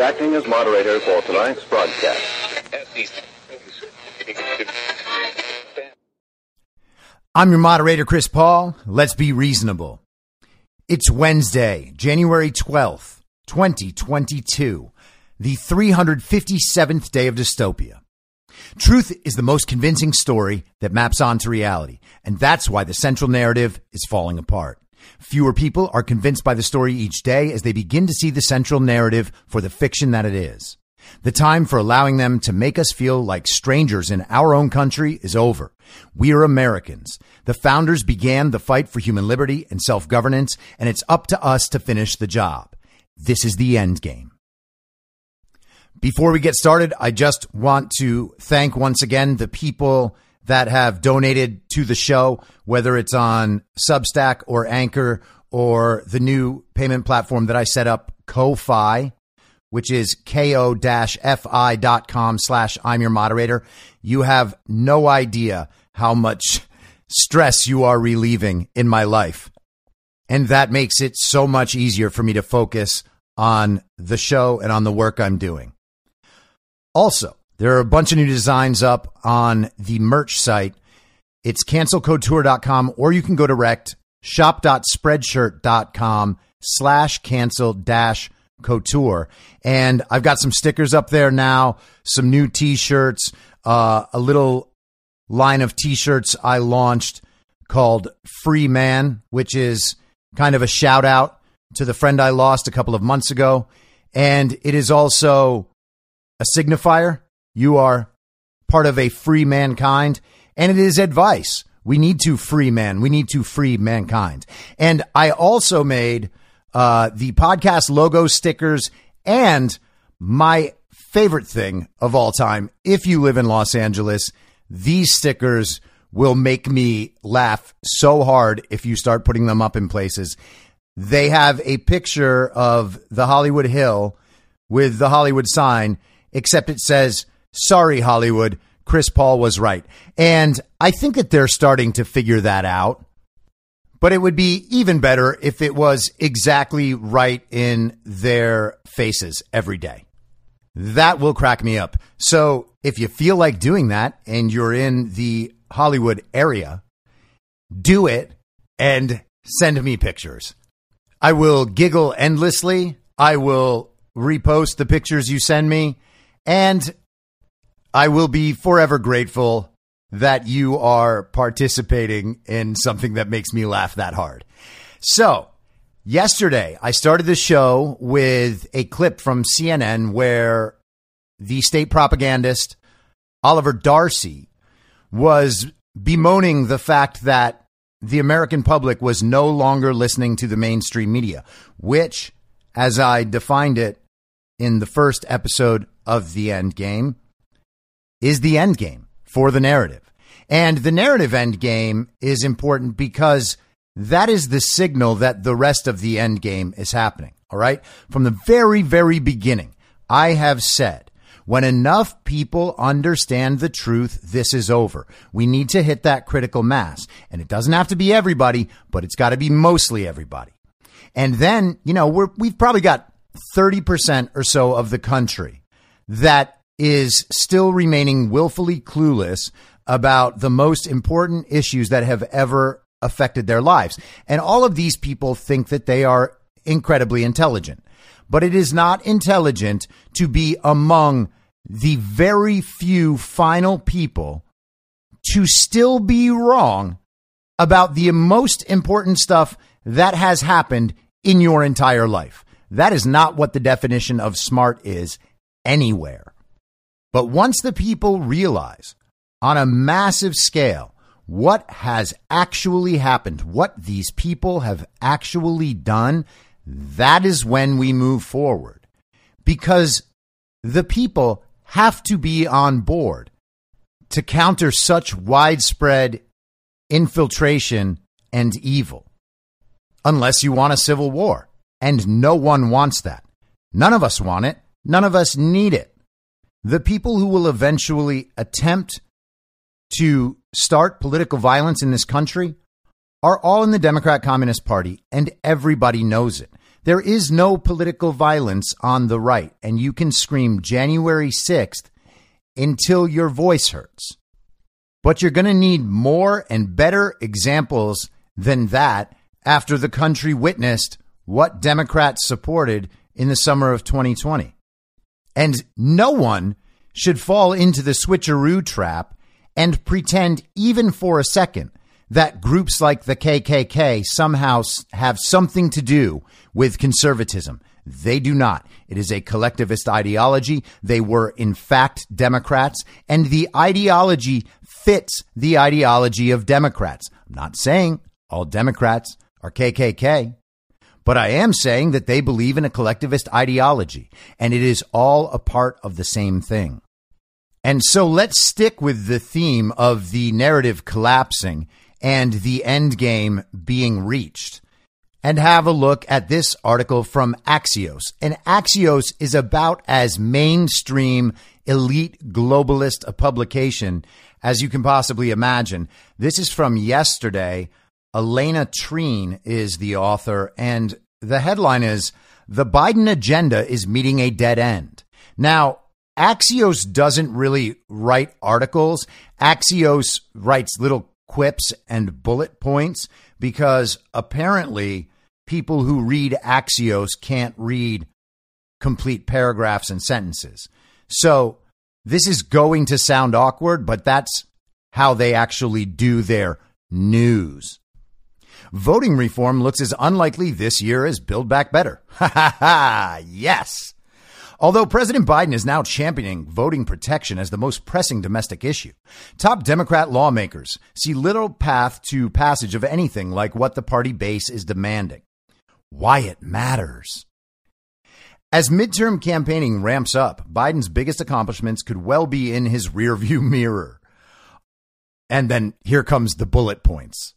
Acting as moderator for tonight's broadcast. I'm your moderator, Chris Paul. Let's be reasonable. It's Wednesday, January 12th, 2022, the 357th day of dystopia. Truth is the most convincing story that maps onto reality, and that's why the central narrative is falling apart. Fewer people are convinced by the story each day as they begin to see the central narrative for the fiction that it is. The time for allowing them to make us feel like strangers in our own country is over. We are Americans. The founders began the fight for human liberty and self governance, and it's up to us to finish the job. This is the end game. Before we get started, I just want to thank once again the people that have donated to the show, whether it's on Substack or Anchor or the new payment platform that I set up, Ko-Fi, which is ko-fi.com slash I'm your moderator. You have no idea how much stress you are relieving in my life. And that makes it so much easier for me to focus on the show and on the work I'm doing. Also, there are a bunch of new designs up on the merch site. It's cancelcouture.com or you can go direct shop.spreadshirt.com slash cancel dash couture. And I've got some stickers up there now, some new t-shirts, uh, a little line of t-shirts I launched called Free Man, which is kind of a shout out to the friend I lost a couple of months ago. And it is also a signifier. You are part of a free mankind, and it is advice. We need to free man. We need to free mankind. And I also made uh, the podcast logo stickers and my favorite thing of all time. If you live in Los Angeles, these stickers will make me laugh so hard if you start putting them up in places. They have a picture of the Hollywood Hill with the Hollywood sign, except it says, Sorry, Hollywood. Chris Paul was right. And I think that they're starting to figure that out. But it would be even better if it was exactly right in their faces every day. That will crack me up. So if you feel like doing that and you're in the Hollywood area, do it and send me pictures. I will giggle endlessly. I will repost the pictures you send me. And I will be forever grateful that you are participating in something that makes me laugh that hard. So, yesterday I started the show with a clip from CNN where the state propagandist Oliver Darcy was bemoaning the fact that the American public was no longer listening to the mainstream media, which, as I defined it in the first episode of The End Game, is the end game for the narrative. And the narrative end game is important because that is the signal that the rest of the end game is happening. All right. From the very, very beginning, I have said When enough people understand the truth, this is over. We need to hit that critical mass. And it doesn't have to be everybody, but it's got to be mostly everybody. And then, you know, we're, we've probably got 30% or so of the country that is still remaining willfully clueless about the most important issues that have ever affected their lives. And all of these people think that they are incredibly intelligent. But it is not intelligent to be among the very few final people to still be wrong about the most important stuff that has happened in your entire life. That is not what the definition of smart is anywhere. But once the people realize on a massive scale what has actually happened, what these people have actually done, that is when we move forward. Because the people have to be on board to counter such widespread infiltration and evil. Unless you want a civil war. And no one wants that. None of us want it. None of us need it. The people who will eventually attempt to start political violence in this country are all in the Democrat Communist Party, and everybody knows it. There is no political violence on the right, and you can scream January 6th until your voice hurts. But you're going to need more and better examples than that after the country witnessed what Democrats supported in the summer of 2020. And no one should fall into the switcheroo trap and pretend, even for a second, that groups like the KKK somehow have something to do with conservatism. They do not. It is a collectivist ideology. They were, in fact, Democrats, and the ideology fits the ideology of Democrats. I'm not saying all Democrats are KKK. But I am saying that they believe in a collectivist ideology, and it is all a part of the same thing. And so let's stick with the theme of the narrative collapsing and the end game being reached and have a look at this article from Axios. And Axios is about as mainstream elite globalist a publication as you can possibly imagine. This is from yesterday. Alayna Treene is the author, and the headline is The Biden Agenda is Meeting a Dead End. Now, Axios doesn't really write articles. Axios writes little quips and bullet points because apparently people who read Axios can't read complete paragraphs and sentences. So this is going to sound awkward, but that's how they actually do their news. Voting reform looks as unlikely this year as Build Back Better. Ha ha ha! Yes! Although President Biden is now championing voting protection as the most pressing domestic issue, top Democrat lawmakers see little path to passage of anything like what the party base is demanding. Why it matters. As midterm campaigning ramps up, Biden's biggest accomplishments could well be in his rearview mirror. And then here comes the bullet points.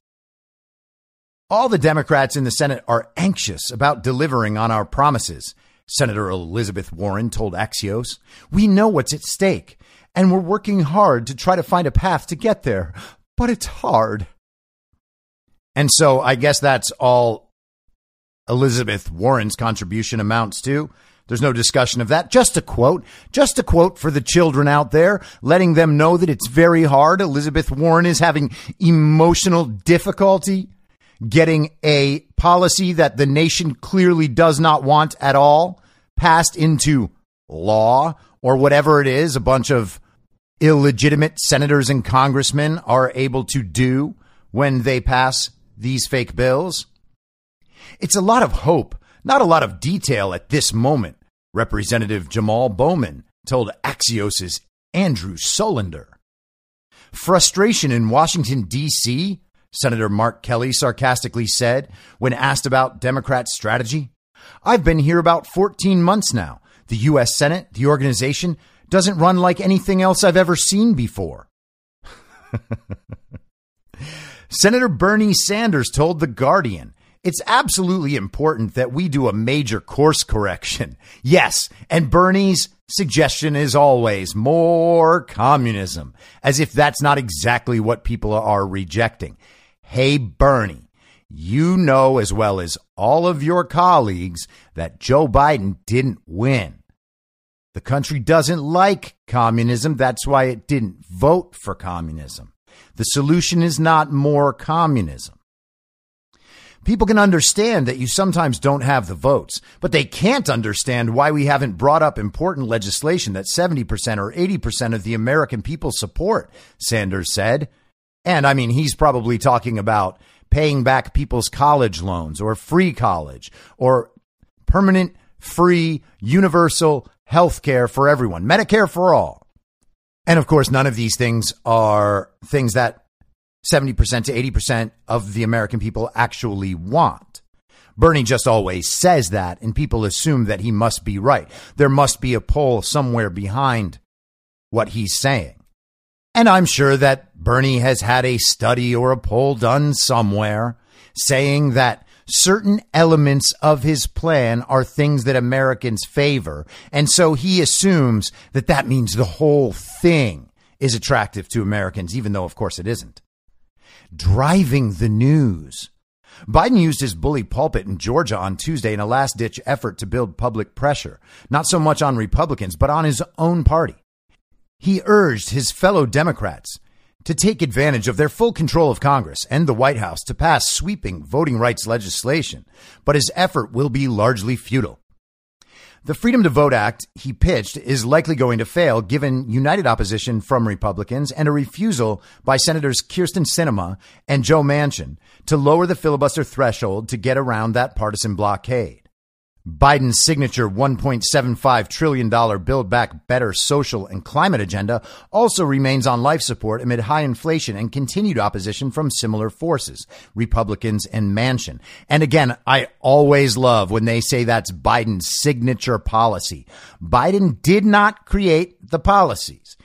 All the Democrats in the Senate are anxious about delivering on our promises Senator Elizabeth Warren told Axios. We know what's at stake, and we're working hard to try to find a path to get there, but it's hard. And so I guess that's all Elizabeth Warren's contribution amounts to. There's no discussion of that. Just a quote, just a quote for the children out there, letting them know that it's very hard. Elizabeth Warren is having emotional difficulty getting a policy that the nation clearly does not want at all passed into law or whatever it is a bunch of illegitimate senators and congressmen are able to do when they pass these fake bills. It's a lot of hope, not a lot of detail at this moment, Representative Jamal Bowman told Axios's Andrew Solender. Frustration in Washington, D.C Senator Mark Kelly sarcastically said when asked about Democrats' strategy. I've been here about 14 months now. The U.S. Senate, the organization, doesn't run like anything else I've ever seen before. Senator Bernie Sanders told The Guardian it's absolutely important that we do a major course correction. Yes, and Bernie's suggestion is always more communism, as if that's not exactly what people are rejecting. Hey, Bernie, you know as well as all of your colleagues that Joe Biden didn't win. The country doesn't like communism. That's why it didn't vote for communism. The solution is not more communism. People can understand that you sometimes don't have the votes, but they can't understand why we haven't brought up important legislation that 70% or 80% of the American people support, Sanders said. And I mean, he's probably talking about paying back people's college loans or free college or permanent, free, universal health care for everyone, Medicare for all. And of course, none of these things are things that 70% to 80% of the American people actually want. Bernie just always says that, and people assume that he must be right. There must be a poll somewhere behind what he's saying. And I'm sure that Bernie has had a study or a poll done somewhere saying that certain elements of his plan are things that Americans favor. And so he assumes that that means the whole thing is attractive to Americans, even though, of course, it isn't driving the news. Biden used his bully pulpit in Georgia on Tuesday in a last ditch effort to build public pressure, not so much on Republicans, but on his own party. He urged his fellow Democrats to take advantage of their full control of Congress and the White House to pass sweeping voting rights legislation, but his effort will be largely futile. The Freedom to Vote Act he pitched is likely going to fail given united opposition from Republicans and a refusal by Senators Kyrsten Sinema and Joe Manchin to lower the filibuster threshold to get around that partisan blockade. Biden's signature $1.75 trillion Build Back Better social and climate agenda also remains on life support amid high inflation and continued opposition from similar forces, Republicans and Manchin. And again, I always love when they say that's Biden's signature policy. Biden did not create the policies.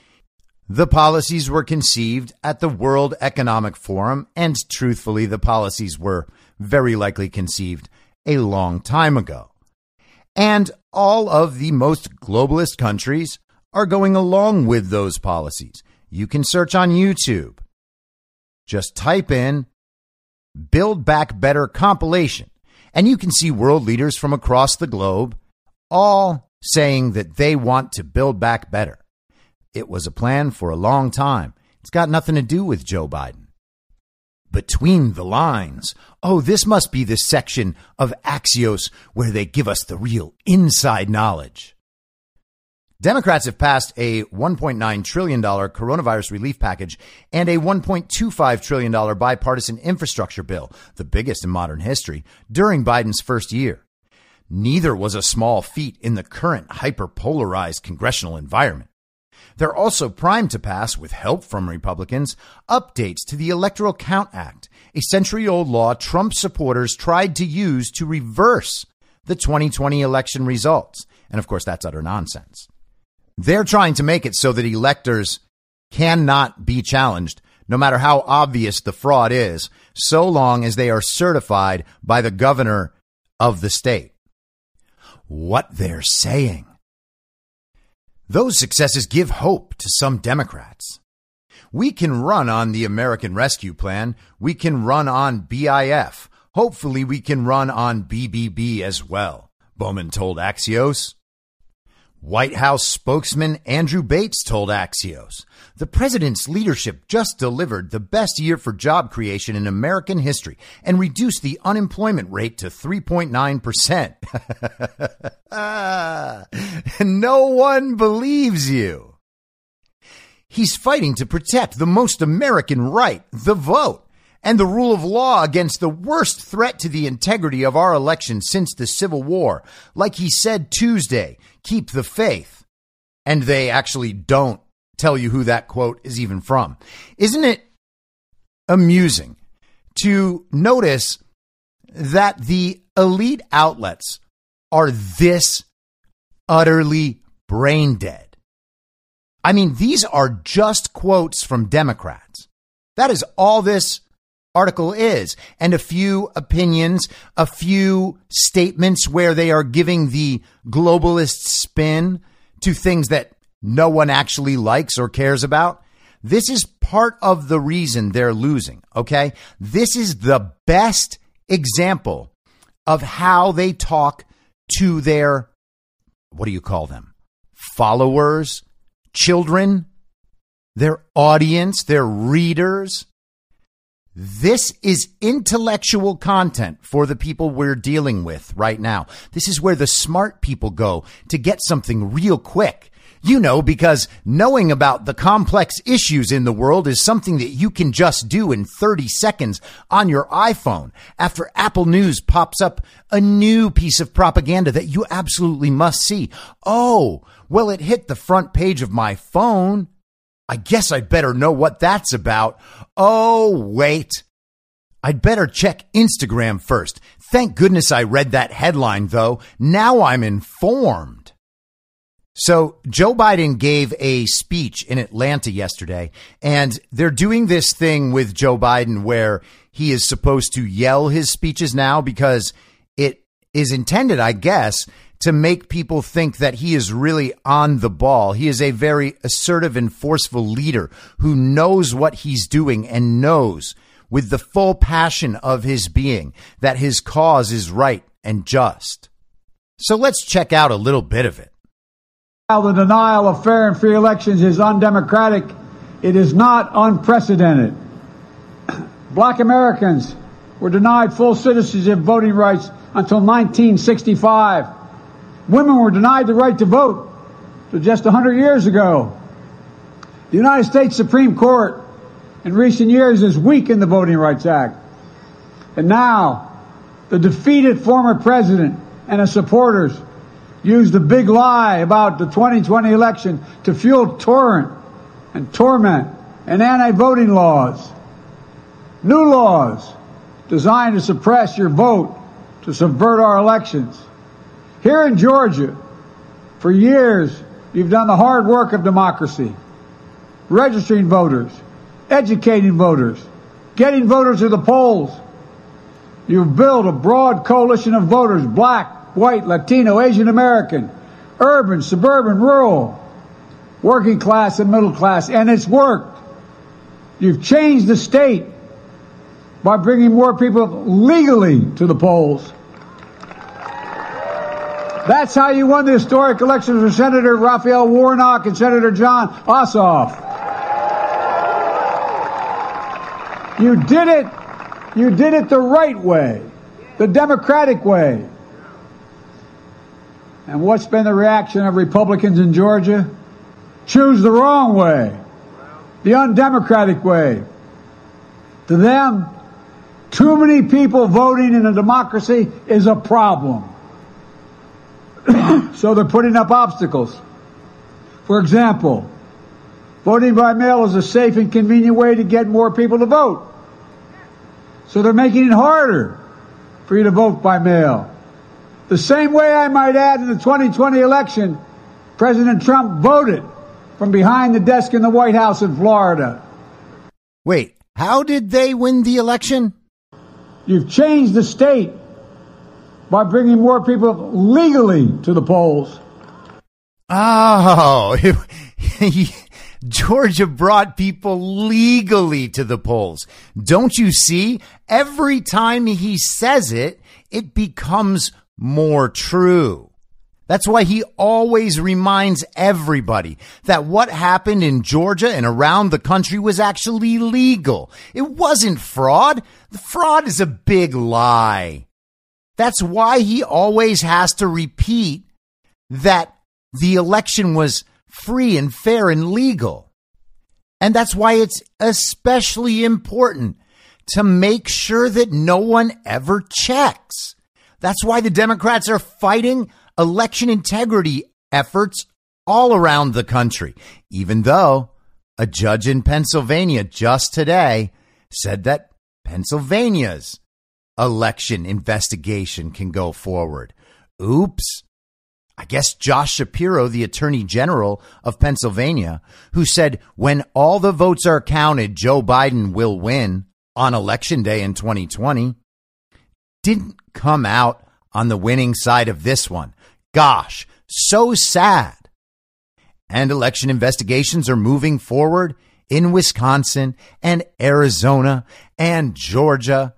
The policies were conceived at the World Economic Forum, and truthfully, the policies were very likely conceived a long time ago. And all of the most globalist countries are going along with those policies. You can search on YouTube. Just type in Build Back Better compilation, and you can see world leaders from across the globe all saying that they want to build back better. It was a plan for a long time. It's got nothing to do with Joe Biden between the lines. Oh, this must be the section of Axios where they give us the real inside knowledge. Democrats have passed a $1.9 trillion coronavirus relief package and a $1.25 trillion bipartisan infrastructure bill, the biggest in modern history, during Biden's first year. Neither was a small feat in the current hyperpolarized congressional environment. They're also primed to pass, with help from Republicans, updates to the Electoral Count Act, a century old law Trump supporters tried to use to reverse the 2020 election results. And of course, that's utter nonsense. They're trying to make it so that electors cannot be challenged, no matter how obvious the fraud is, so long as they are certified by the governor of the state. What they're saying those successes give hope to some Democrats. We can run on the American Rescue Plan. We can run on BIF. Hopefully, we can run on BBB as well, Bowman told Axios. White House spokesman Andrew Bates told Axios the president's leadership just delivered the best year for job creation in American history and reduced the unemployment rate to 3.9%. Ah, no one believes you. He's fighting to protect the most American right, the vote and the rule of law against the worst threat to the integrity of our election since the Civil War. Like he said Tuesday, keep the faith. And they actually don't tell you who that quote is even from. Isn't it amusing to notice that the elite outlets are this utterly brain dead? I mean, these are just quotes from Democrats. That is all this article is, and a few opinions, a few statements where they are giving the globalist spin to things that no one actually likes or cares about. This is part of the reason they're losing. Okay. This is the best example of how they talk to their, what do you call them? Followers, children, their audience, their readers. This is intellectual content for the people we're dealing with right now. This is where the smart people go to get something real quick. You know, because knowing about the complex issues in the world is something that you can just do in 30 seconds on your iPhone after Apple News pops up a new piece of propaganda that you absolutely must see. Oh, well, it hit the front page of my phone. I guess I'd better know what that's about. Oh, wait. I'd better check Instagram first. Thank goodness I read that headline, though. Now I'm informed. So, Joe Biden gave a speech in Atlanta yesterday, and they're doing this thing with Joe Biden where he is supposed to yell his speeches now because it is intended, I guess, to make people think that he is really on the ball. He is a very assertive and forceful leader who knows what he's doing and knows with the full passion of his being that his cause is right and just. So let's check out a little bit of it. While the denial of fair and free elections is undemocratic, it is not unprecedented. Black Americans were denied full citizenship voting rights until 1965. Women were denied the right to vote just 100 years ago. The United States Supreme Court in recent years has weakened the Voting Rights Act. And now, the defeated former president and his supporters used the big lie about the 2020 election to fuel torrent and torment and anti-voting laws. New laws designed to suppress your vote, to subvert our elections. Here in Georgia, for years, you've done the hard work of democracy, registering voters, educating voters, getting voters to the polls. You've built a broad coalition of voters, black, white, Latino, Asian American, urban, suburban, rural, working class and middle class, and it's worked. You've changed the state by bringing more people legally to the polls. That's how you won the historic elections for Senator Raphael Warnock and Senator Jon Ossoff. You did it. You did it the right way, the democratic way. And what's been the reaction of Republicans in Georgia? Choose the wrong way, the undemocratic way. To them, too many people voting in a democracy is a problem. so they're putting up obstacles. For example, voting by mail is a safe and convenient way to get more people to vote. So they're making it harder for you to vote by mail. The same way I might add in the 2020 election, President Trump voted from behind the desk in the White House in Florida. Wait, how did they win the election? You've changed the state by bringing more people legally to the polls. Oh, Georgia brought people legally to the polls. Don't you see? Every time he says it, it becomes more true. That's why he always reminds everybody that what happened in Georgia and around the country was actually legal. It wasn't fraud. The fraud is a big lie. That's why he always has to repeat that the election was free and fair and legal. And that's why it's especially important to make sure that no one ever checks. That's why the Democrats are fighting election integrity efforts all around the country, even though a judge in Pennsylvania just today said that Pennsylvania's election investigation can go forward. Oops. I guess Josh Shapiro, the Attorney General of Pennsylvania, who said when all the votes are counted, Joe Biden will win on election day in 2020, didn't come out on the winning side of this one. Gosh, so sad. and election investigations are moving forward in Wisconsin and Arizona and Georgia.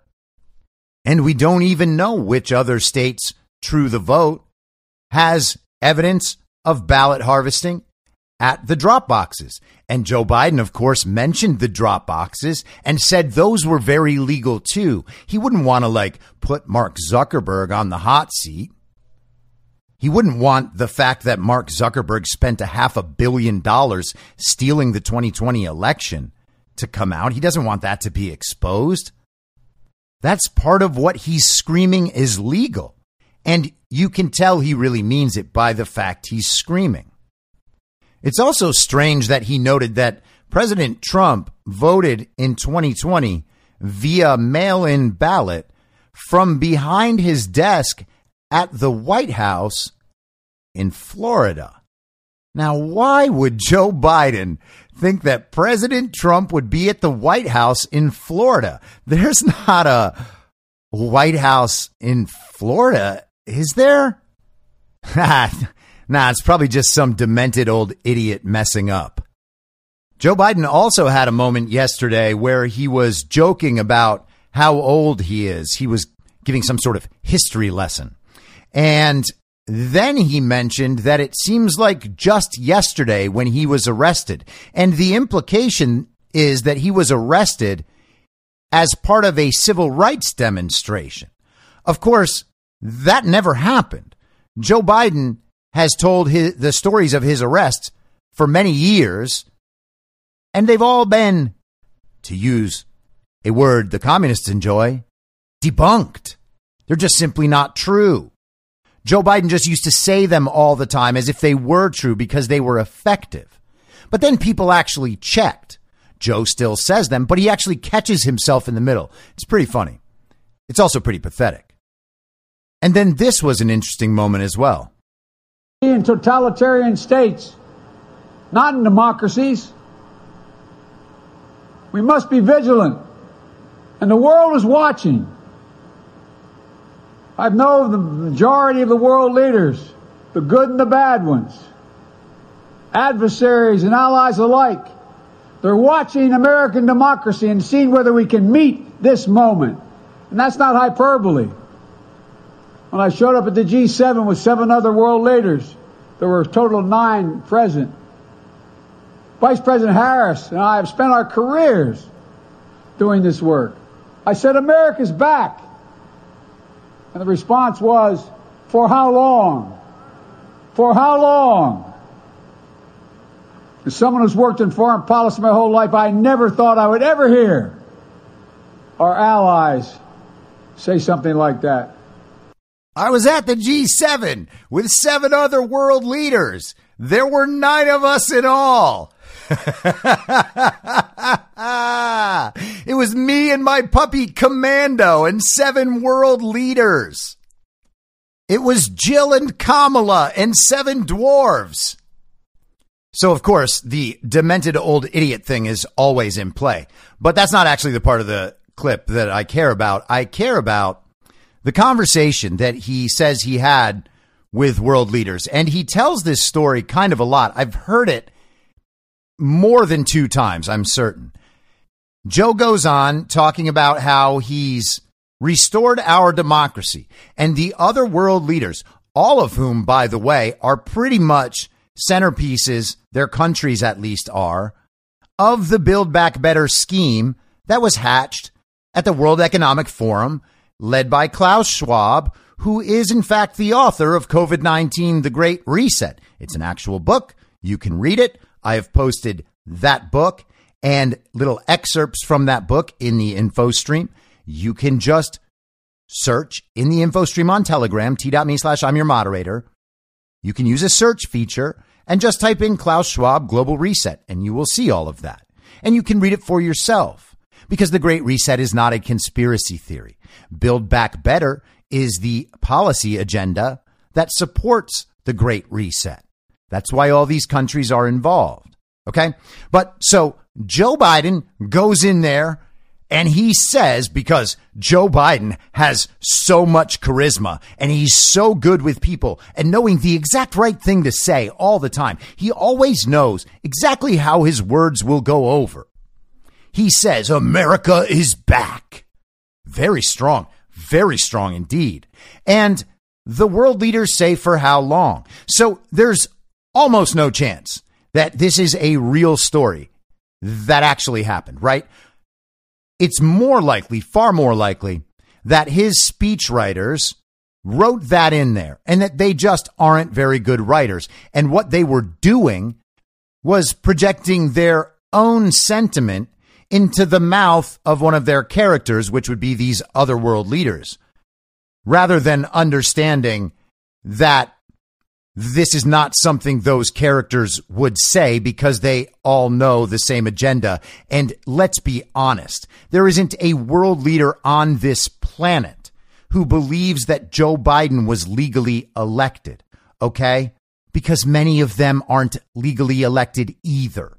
And we don't even know which other states True the Vote has evidence of ballot harvesting at the drop boxes. And Joe Biden, of course, mentioned the drop boxes and said those were very legal too. He wouldn't want to like put Mark Zuckerberg on the hot seat. He wouldn't want the fact that Mark Zuckerberg spent a half a billion dollars stealing the 2020 election to come out. He doesn't want that to be exposed. That's part of what he's screaming is legal. And you can tell he really means it by the fact he's screaming. It's also strange that he noted that President Trump voted in 2020 via mail in ballot from behind his desk at the White House in Florida. Now, why would Joe Biden think that President Trump would be at the White House in Florida? There's not a White House in Florida, is there? nah, it's probably just some demented old idiot messing up. Joe Biden also had a moment yesterday where he was joking about how old he is. He was giving some sort of history lesson. And then he mentioned that it seems like just yesterday when he was arrested. And the implication is that he was arrested as part of a civil rights demonstration. Of course, that never happened. Joe Biden has told his, the stories of his arrests for many years, and they've all been, to use a word the communists enjoy, debunked. They're just simply not true. Joe Biden just used to say them all the time as if they were true because they were effective. But then people actually checked. Joe still says them, but he actually catches himself in the middle. It's pretty funny. It's also pretty pathetic. And then this was an interesting moment as well. In totalitarian states, not in democracies, we must be vigilant. And the world is watching. I know the majority of the world leaders, the good and the bad ones, adversaries and allies alike. They're watching American democracy and seeing whether we can meet this moment. And that's not hyperbole. When I showed up at the G7 with seven other world leaders, there were a total of nine present. Vice President Harris and I have spent our careers doing this work. I said, America's back. And the response was, For how long? For how long? As someone who's worked in foreign policy my whole life, I never thought I would ever hear our allies say something like that. I was at the G7 with seven other world leaders. There were nine of us in all. it was me and my puppy Commander and seven world leaders. It was Jill and Kamala and seven dwarves. So, of course, the demented old idiot thing is always in play. But that's not actually the part of the clip that I care about. I care about the conversation that he says he had with world leaders. And he tells this story kind of a lot. I've heard it more than two times, I'm certain. Joe goes on talking about how he's restored our democracy and the other world leaders, all of whom, by the way, are pretty much centerpieces, their countries at least are, of the Build Back Better scheme that was hatched at the World Economic Forum, led by Klaus Schwab, who is in fact the author of COVID 19 The Great Reset. It's an actual book. You can read it. I have posted that book and little excerpts from that book in the info stream. You can just search in the info stream on Telegram, t.me slash I'm your moderator. You can use a search feature and just type in Klaus Schwab Global Reset and you will see all of that. And you can read it for yourself because the Great Reset is not a conspiracy theory. Build Back Better is the policy agenda that supports the Great Reset. That's why all these countries are involved. Okay. But so Joe Biden goes in there And he says, because Joe Biden has so much charisma and he's so good with people and knowing the exact right thing to say all the time, he always knows exactly how his words will go over. He says, America is back. Very strong, very strong indeed. And the world leaders say for how long. So there's almost no chance that this is a real story that actually happened, right? It's more likely, far more likely, that his speechwriters wrote that in there and that they just aren't very good writers. And what they were doing was projecting their own sentiment into the mouth of one of their characters, which would be these other world leaders, rather than understanding that this is not something those characters would say because they all know the same agenda. And let's be honest, there isn't a world leader on this planet who believes that Joe Biden was legally elected. Okay? Because many of them aren't legally elected either.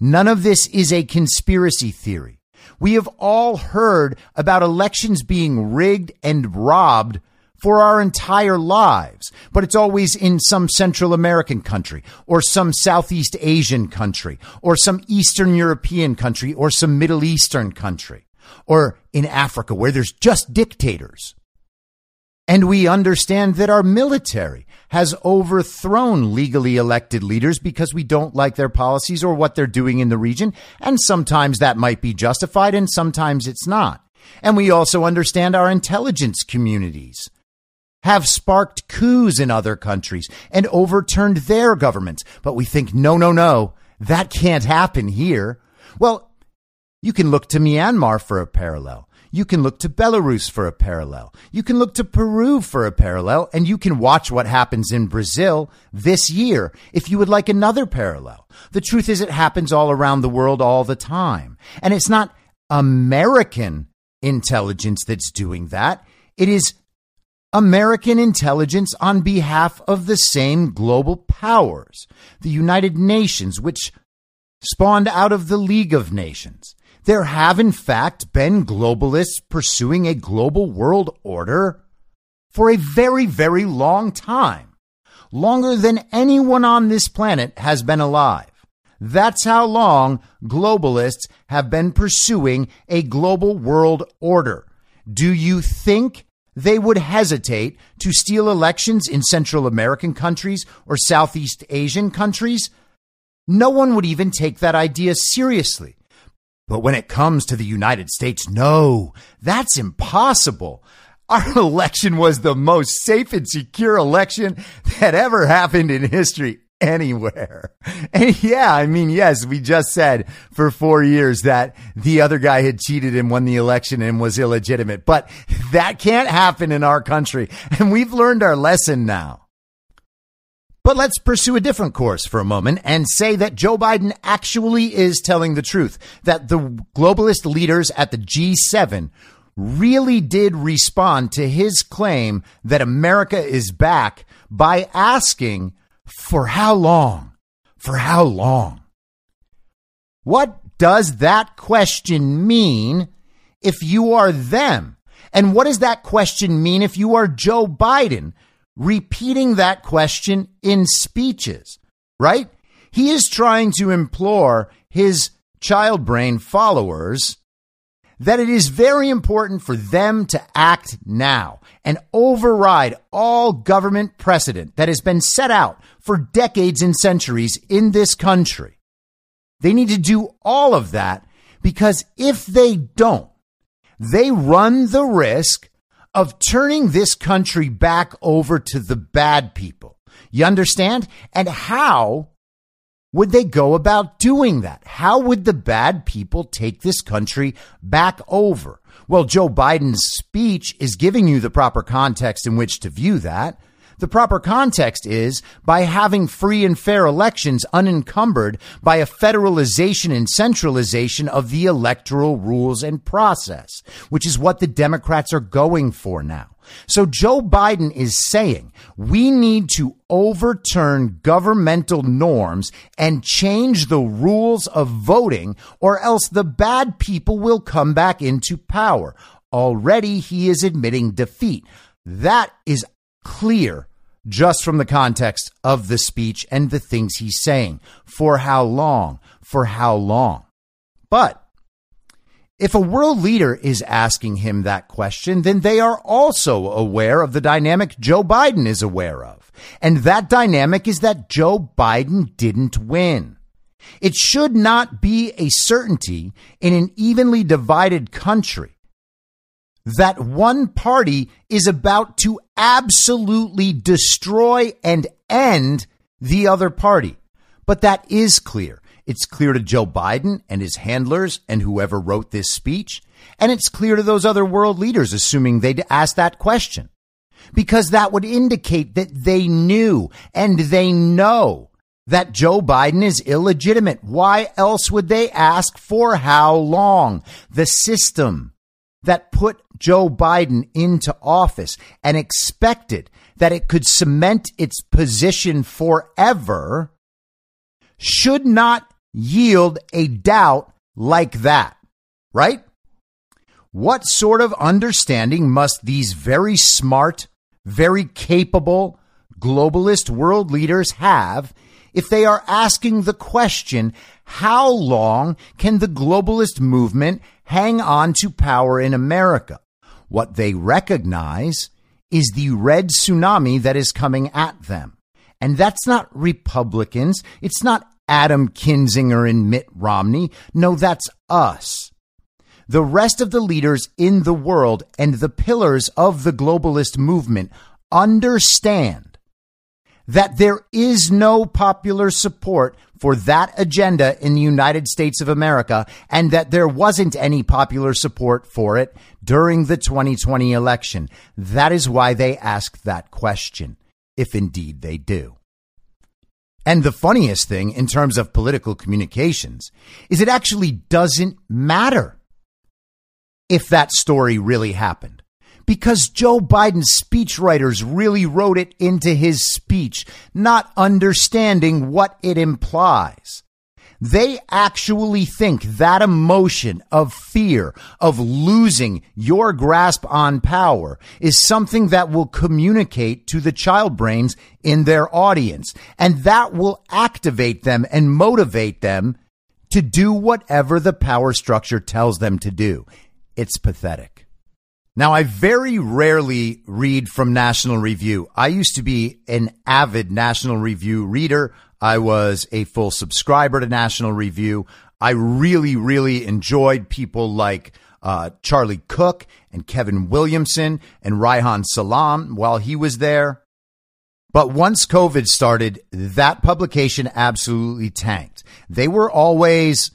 None of this is a conspiracy theory. We have all heard about elections being rigged and robbed for our entire lives, but it's always in some Central American country or some Southeast Asian country or some Eastern European country or some Middle Eastern country or in Africa where there's just dictators. And we understand that our military has overthrown legally elected leaders because we don't like their policies or what they're doing in the region. And sometimes that might be justified and sometimes it's not. And we also understand our intelligence communities have sparked coups in other countries and overturned their governments. But we think, no, no, no, that can't happen here. Well, you can look to Myanmar for a parallel. You can look to Belarus for a parallel. You can look to Peru for a parallel, and you can watch what happens in Brazil this year if you would like another parallel. The truth is, it happens all around the world all the time. And it's not American intelligence that's doing that. It is American intelligence on behalf of the same global powers, the United Nations, which spawned out of the League of Nations. There have, in fact, been globalists pursuing a global world order for a very, very long time, longer than anyone on this planet has been alive. That's how long globalists have been pursuing a global world order. Do you think they would hesitate to steal elections in Central American countries or Southeast Asian countries, no one would even take that idea seriously. But when it comes to the United States, no, that's impossible. Our election was the most safe and secure election that ever happened in history anywhere. And yeah, I mean, yes, we just said for four years that the other guy had cheated and won the election and was illegitimate, but that can't happen in our country. And we've learned our lesson now. But let's pursue a different course for a moment and say that Joe Biden actually is telling the truth, that the globalist leaders at the G7 really did respond to his claim that America is back by asking for how long? For how long? What does that question mean if you are them? And what does that question mean if you are Joe Biden repeating that question in speeches, right? He is trying to implore his child brain followers that it is very important for them to act now and override all government precedent that has been set out for decades and centuries in this country. They need to do all of that because if they don't, they run the risk of turning this country back over to the bad people. You understand? And how would they go about doing that? How would the bad people take this country back over? Well, Joe Biden's speech is giving you the proper context in which to view that. The proper context is by having free and fair elections unencumbered by a federalization and centralization of the electoral rules and process, which is what the Democrats are going for now. So Joe Biden is saying we need to overturn governmental norms and change the rules of voting or else the bad people will come back into power. Already he is admitting defeat. That is clear just from the context of the speech and the things he's saying. For how long? For how long? But if a world leader is asking him that question, then they are also aware of the dynamic Joe Biden is aware of. And that dynamic is that Joe Biden didn't win. It should not be a certainty in an evenly divided country that one party is about to absolutely destroy and end the other party. But that is clear. It's clear to Joe Biden and his handlers and whoever wrote this speech. And it's clear to those other world leaders, assuming they'd ask that question. Because that would indicate that they knew and they know that Joe Biden is illegitimate. Why else would they ask for how long? The system that put Joe Biden into office and expected that it could cement its position forever should not yield a doubt like that, right? What sort of understanding must these very smart, very capable globalist world leaders have if they are asking the question, how long can the globalist movement hang on to power in America? What they recognize is the red tsunami that is coming at them. And that's not Republicans. It's not Adam Kinzinger and Mitt Romney. No, that's us. The rest of the leaders in the world and the pillars of the globalist movement understand that there is no popular support for that agenda in the United States of America and that there wasn't any popular support for it during the 2020 election. That is why they asked that question, if indeed they do. And the funniest thing in terms of political communications is it actually doesn't matter if that story really happened because Joe Biden's speechwriters really wrote it into his speech, not understanding what it implies. They actually think that emotion of fear, of losing your grasp on power, is something that will communicate to the child brains in their audience. And that will activate them and motivate them to do whatever the power structure tells them to do. It's pathetic. Now, I very rarely read from National Review. I used to be an avid National Review reader. I was a full subscriber to National Review. I really, really enjoyed people like uh, Charlie Cooke and Kevin Williamson and Reihan Salam while he was there. But once COVID started, that publication absolutely tanked. They were always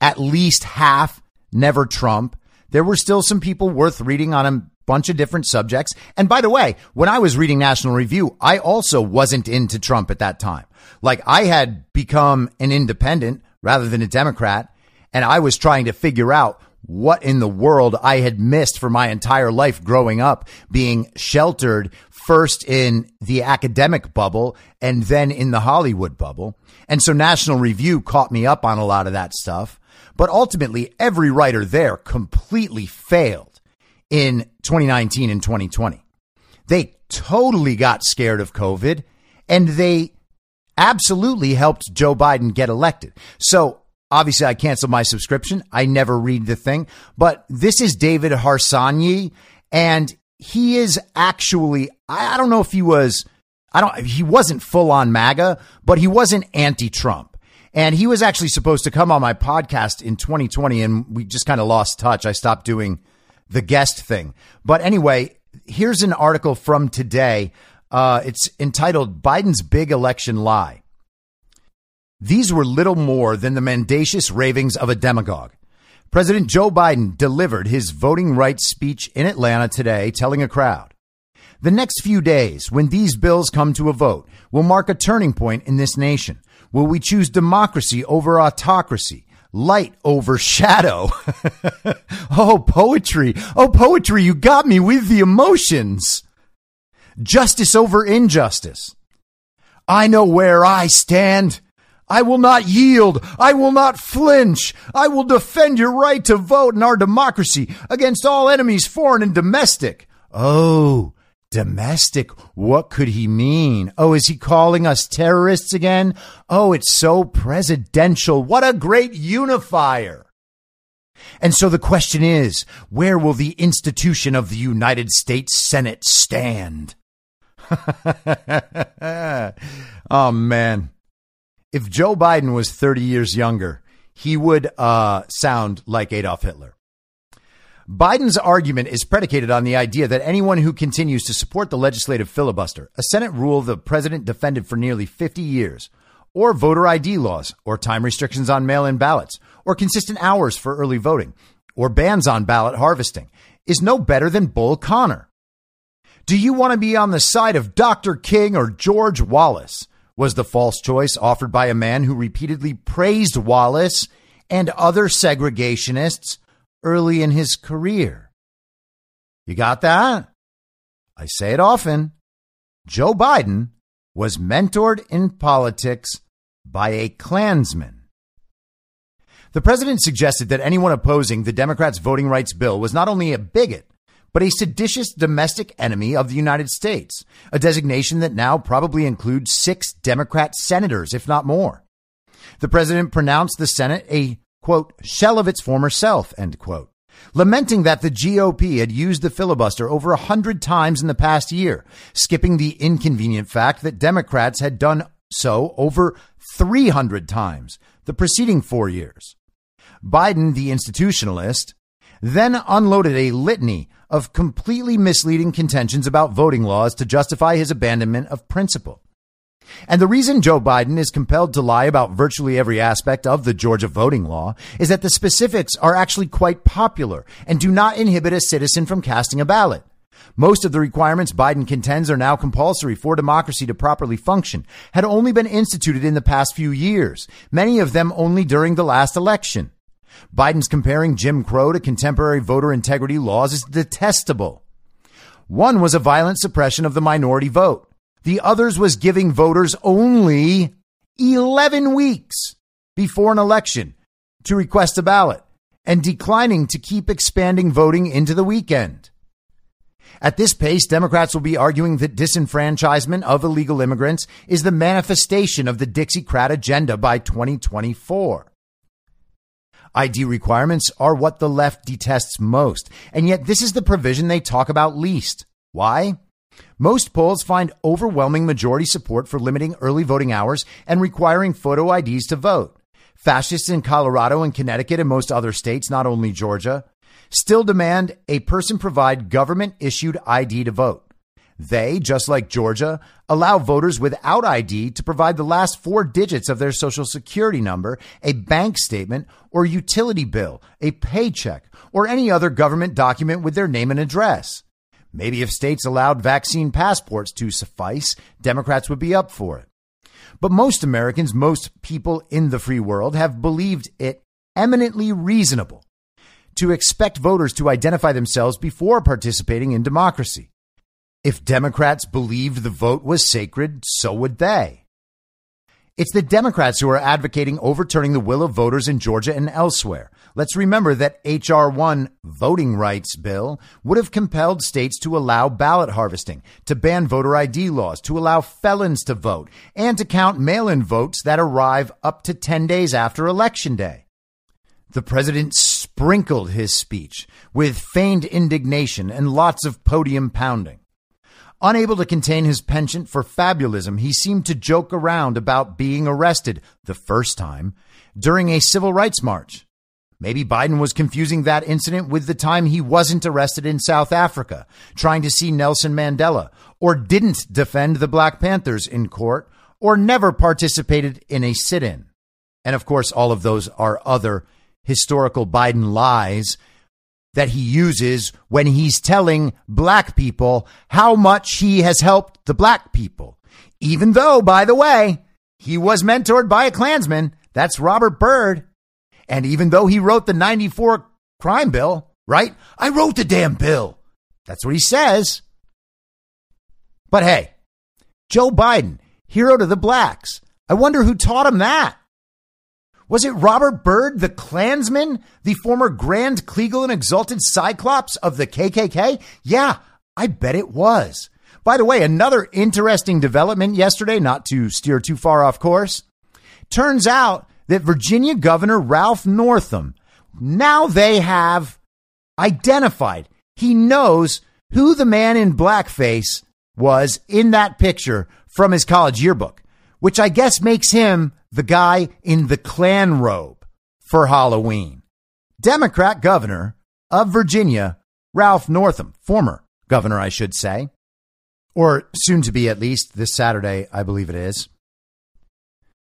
at least half never Trump there were still some people worth reading on a bunch of different subjects. And by the way, when I was reading National Review, I also wasn't into Trump at that time. Like I had become an independent rather than a Democrat. And I was trying to figure out what in the world I had missed for my entire life growing up, being sheltered first in the academic bubble and then in the Hollywood bubble. And so National Review caught me up on a lot of that stuff. But ultimately, every writer there completely failed in 2019 and 2020. They totally got scared of COVID and they absolutely helped Joe Biden get elected. So obviously I canceled my subscription. I never read the thing, but this is David Harsanyi and he is actually, I don't know if he was, I don't, he wasn't full on MAGA, but he wasn't anti Trump. And he was actually supposed to come on my podcast in 2020, and we just kind of lost touch. I stopped doing the guest thing. But anyway, here's an article from today. Uh, it's entitled Biden's Big Election Lie. These were little more than the mendacious ravings of a demagogue. President Joe Biden delivered his voting rights speech in Atlanta today, telling a crowd The next few days, when these bills come to a vote, will mark a turning point in this nation. Will we choose democracy over autocracy? Light over shadow. oh, poetry. Oh, poetry, you got me with the emotions. Justice over injustice. I know where I stand. I will not yield. I will not flinch. I will defend your right to vote in our democracy against all enemies, foreign and domestic. Oh, domestic. What could he mean? Oh, is he calling us terrorists again? Oh, it's so presidential. What a great unifier. And so the question is, where will the institution of the United States Senate stand? oh man. If Joe Biden was 30 years younger, he would uh, sound like Adolf Hitler. Biden's argument is predicated on the idea that anyone who continues to support the legislative filibuster, a Senate rule the president defended for nearly 50 years, or voter ID laws, or time restrictions on mail in ballots, or consistent hours for early voting, or bans on ballot harvesting, is no better than Bull Connor. Do you want to be on the side of Dr. King or George Wallace? Was the false choice offered by a man who repeatedly praised Wallace and other segregationists early in his career. You got that? I say it often. Joe Biden was mentored in politics by a Klansman. The president suggested that anyone opposing the Democrats' voting rights bill was not only a bigot, but a seditious domestic enemy of the United States, a designation that now probably includes six Democrat senators, if not more. The president pronounced the Senate a, quote, shell of its former self, end quote, lamenting that the GOP had used the filibuster over a hundred times in the past year, skipping the inconvenient fact that Democrats had done so over 300 times the preceding four years. Biden, the institutionalist, then unloaded a litany of completely misleading contentions about voting laws to justify his abandonment of principle. And the reason Joe Biden is compelled to lie about virtually every aspect of the Georgia voting law is that the specifics are actually quite popular and do not inhibit a citizen from casting a ballot. Most of the requirements Biden contends are now compulsory for democracy to properly function had only been instituted in the past few years, many of them only during the last election. Biden's comparing Jim Crow to contemporary voter integrity laws is detestable. One was a violent suppression of the minority vote. The others was giving voters only 11 weeks before an election to request a ballot and declining to keep expanding voting into the weekend. At this pace, Democrats will be arguing that disenfranchisement of illegal immigrants is the manifestation of the Dixiecrat agenda by 2024. ID requirements are what the left detests most, and yet this is the provision they talk about least. Why? Most polls find overwhelming majority support for limiting early voting hours and requiring photo IDs to vote. Fascists in Colorado and Connecticut and most other states, not only Georgia, still demand a person provide government issued ID to vote. They, just like Georgia, allow voters without ID to provide the last four digits of their social security number, a bank statement, or utility bill, a paycheck, or any other government document with their name and address. Maybe if states allowed vaccine passports to suffice, Democrats would be up for it. But most Americans, most people in the free world, have believed it eminently reasonable to expect voters to identify themselves before participating in democracy. If Democrats believed the vote was sacred, so would they. It's the Democrats who are advocating overturning the will of voters in Georgia and elsewhere. Let's remember that H.R. 1 voting rights bill would have compelled states to allow ballot harvesting, to ban voter ID laws, to allow felons to vote, and to count mail in votes that arrive up to 10 days after Election Day. The president sprinkled his speech with feigned indignation and lots of podium pounding. Unable to contain his penchant for fabulism, he seemed to joke around about being arrested the first time during a civil rights march. Maybe Biden was confusing that incident with the time he wasn't arrested in South Africa trying to see Nelson Mandela, or didn't defend the Black Panthers in court, or never participated in a sit in. And of course, all of those are other historical Biden lies that he uses when he's telling black people how much he has helped the black people. Even though, by the way, he was mentored by a Klansman. That's Robert Byrd. And even though he wrote the 94 crime bill, right? I wrote the damn bill. That's what he says. But hey, Joe Biden, hero to the blacks. I wonder who taught him that. Was it Robert Byrd, the Klansman, the former Grand Kleagle and exalted Cyclops of the KKK? Yeah, I bet it was. By the way, another interesting development yesterday, not to steer too far off course. Turns out that Virginia Governor Ralph Northam, now they have identified, he knows who the man in blackface was in that picture from his college yearbook, which I guess makes him the guy in the Klan robe for Halloween. Democrat governor of Virginia, Ralph Northam, former governor, I should say, or soon to be at least this Saturday, I believe it is.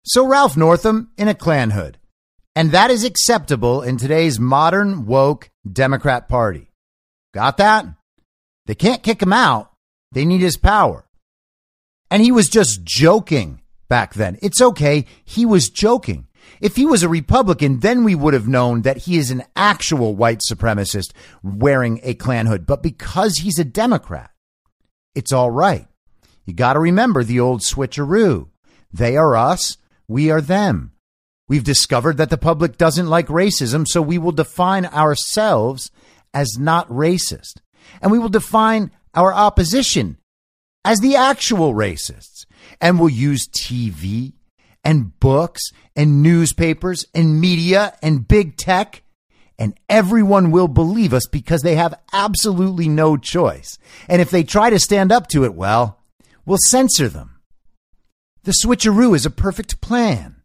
So Ralph Northam in a Klan hood. And that is acceptable in today's modern woke Democrat Party. Got that? They can't kick him out. They need his power. And he was just joking back then. It's okay. He was joking. If he was a Republican, then we would have known that he is an actual white supremacist wearing a Klan hood. But because he's a Democrat, it's all right. You got to remember the old switcheroo. They are us. We are them. We've discovered that the public doesn't like racism, so we will define ourselves as not racist. And we will define our opposition as the actual racists. And we'll use TV and books and newspapers and media and big tech. And everyone will believe us because they have absolutely no choice. And if they try to stand up to it, well, we'll censor them. The switcheroo is a perfect plan.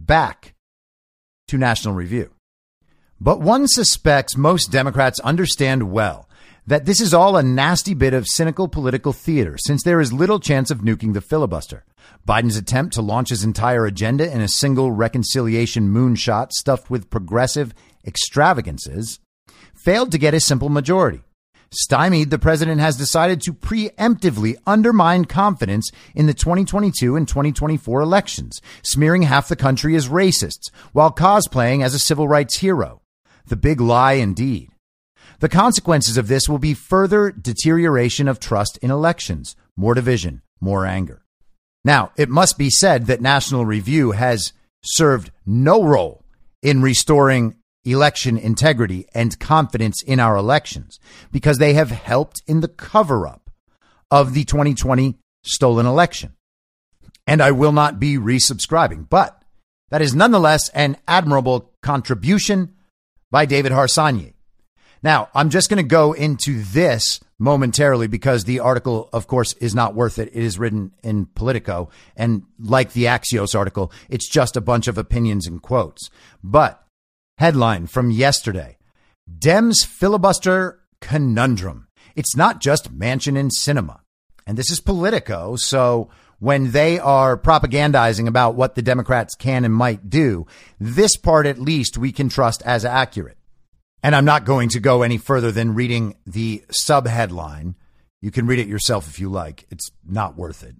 Back to National Review. But one suspects most Democrats understand well that this is all a nasty bit of cynical political theater, since there is little chance of nuking the filibuster. Biden's attempt to launch his entire agenda in a single reconciliation moonshot stuffed with progressive extravagances failed to get a simple majority. Stymied, the president has decided to preemptively undermine confidence in the 2022 and 2024 elections, smearing half the country as racists while cosplaying as a civil rights hero. The big lie indeed. The consequences of this will be further deterioration of trust in elections, more division, more anger. Now, it must be said that National Review has served no role in restoring election integrity and confidence in our elections because they have helped in the cover up of the 2020 stolen election. And I will not be resubscribing, but that is nonetheless an admirable contribution by David Harsanyi. Now, I'm just going to go into this momentarily because the article, of course, is not worth it. It is written in Politico. And like the Axios article, it's just a bunch of opinions and quotes. But Headline from yesterday Dems filibuster conundrum. It's not just Manchin and Sinema. And this is Politico. So when they are propagandizing about what the Democrats can and might do, this part at least we can trust as accurate. And I'm not going to go any further than reading the sub headline. You can read it yourself if you like. It's not worth it.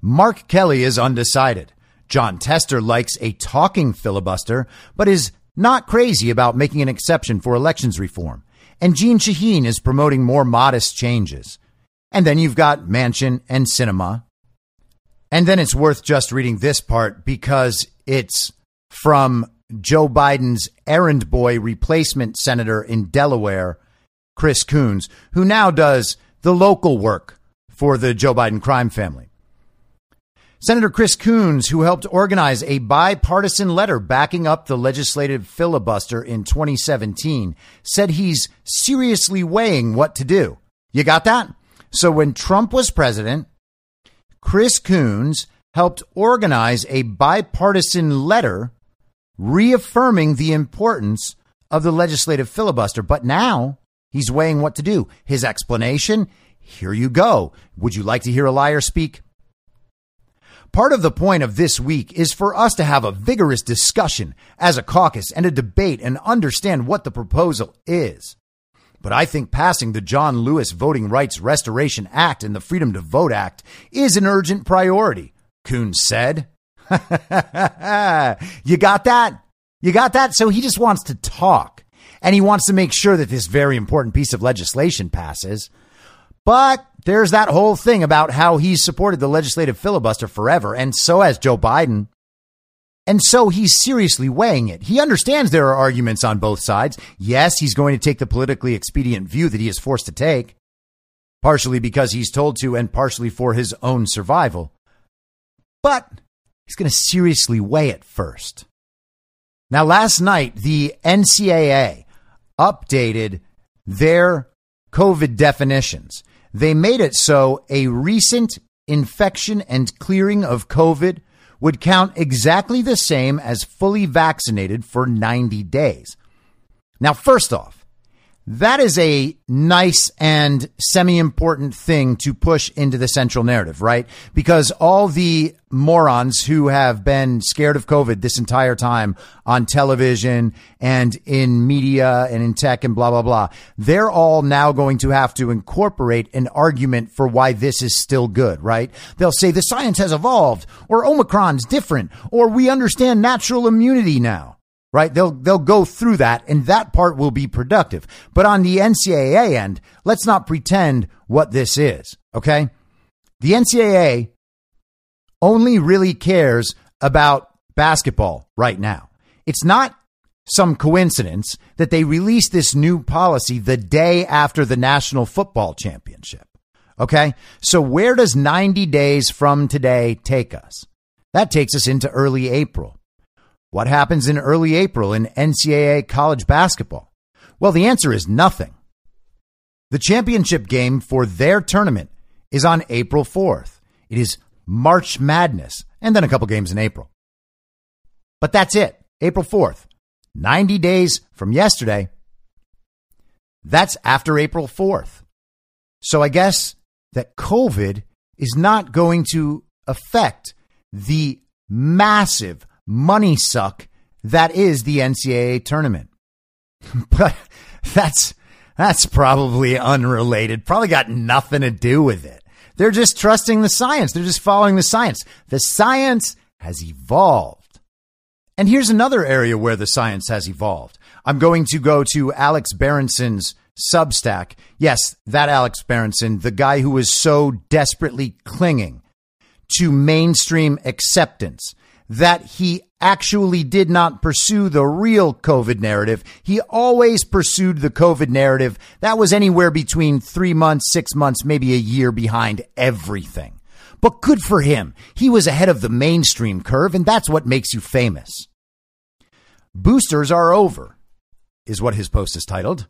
Mark Kelly is undecided. Jon Tester likes a talking filibuster, but is not crazy about making an exception for elections reform. And Jeanne Shaheen is promoting more modest changes. And then you've got Manchin and Sinema. And then it's worth just reading this part because it's from Joe Biden's errand boy replacement senator in Delaware, Chris Coons, who now does the local work for the Joe Biden crime family. Senator Chris Coons, who helped organize a bipartisan letter backing up the legislative filibuster in 2017, said he's seriously weighing what to do. You got that? So when Trump was president, Chris Coons helped organize a bipartisan letter reaffirming the importance of the legislative filibuster. But now he's weighing what to do. His explanation here you go. Would you like to hear a liar speak? part of the point of this week is for us to have a vigorous discussion as a caucus and a debate and understand what the proposal is. But I think passing the John Lewis Voting Rights Restoration Act and the Freedom to Vote Act is an urgent priority, Coons said. you got that? You got that? So he just wants to talk and he wants to make sure that this very important piece of legislation passes. But there's that whole thing about how he's supported the legislative filibuster forever, and so has Joe Biden. And so he's seriously weighing it. He understands there are arguments on both sides. Yes, he's going to take the politically expedient view that he is forced to take, partially because he's told to and partially for his own survival. But he's going to seriously weigh it first. Now, last night, the NCAA updated their COVID definitions. They made it so a recent infection and clearing of COVID would count exactly the same as fully vaccinated for 90 days. Now, first off, that is a nice and semi important thing to push into the central narrative, right? Because all the morons who have been scared of COVID this entire time on television and in media and in tech and blah, blah, blah, they're all now going to have to incorporate an argument for why this is still good, right? They'll say the science has evolved or Omicron's different or we understand natural immunity now right? They'll, they'll go through that and that part will be productive. But on the NCAA end, let's not pretend what this is. Okay. The NCAA only really cares about basketball right now. It's not some coincidence that they released this new policy the day after the National Football Championship. Okay. So where does 90 days from today take us? That takes us into early April. What happens in early April in NCAA college basketball? Well, the answer is nothing. The championship game for their tournament is on April 4th. It is March Madness, and then a couple games in April. But that's it. April 4th. 90 days from yesterday. That's after April 4th. So I guess that COVID is not going to affect the massive money suck that is the NCAA tournament. but that's that's probably unrelated. Probably got nothing to do with it. They're just trusting the science. They're just following the science. The science has evolved. And here's another area where the science has evolved. I'm going to go to Alex Berenson's Substack. Yes, that Alex Berenson, the guy who was so desperately clinging to mainstream acceptance that he actually did not pursue the real COVID narrative. He always pursued the COVID narrative that was anywhere between three months, six months, maybe a year behind everything. But good for him. He was ahead of the mainstream curve, and that's what makes you famous. Boosters are over, is what his post is titled.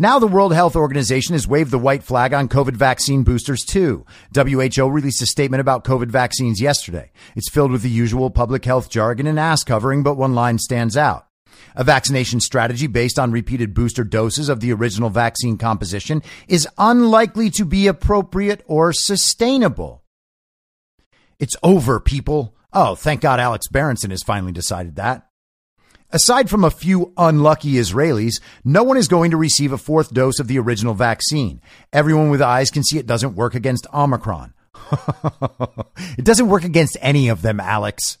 Now the World Health Organization has waved the white flag on COVID vaccine boosters too. WHO released a statement about COVID vaccines yesterday. It's filled with the usual public health jargon and ass covering, but one line stands out. A vaccination strategy based on repeated booster doses of the original vaccine composition is unlikely to be appropriate or sustainable. It's over, people. Oh, thank God Alex Berenson has finally decided that. Aside from a few unlucky Israelis, no one is going to receive a fourth dose of the original vaccine. Everyone with eyes can see it doesn't work against Omicron. it doesn't work against any of them, Alex.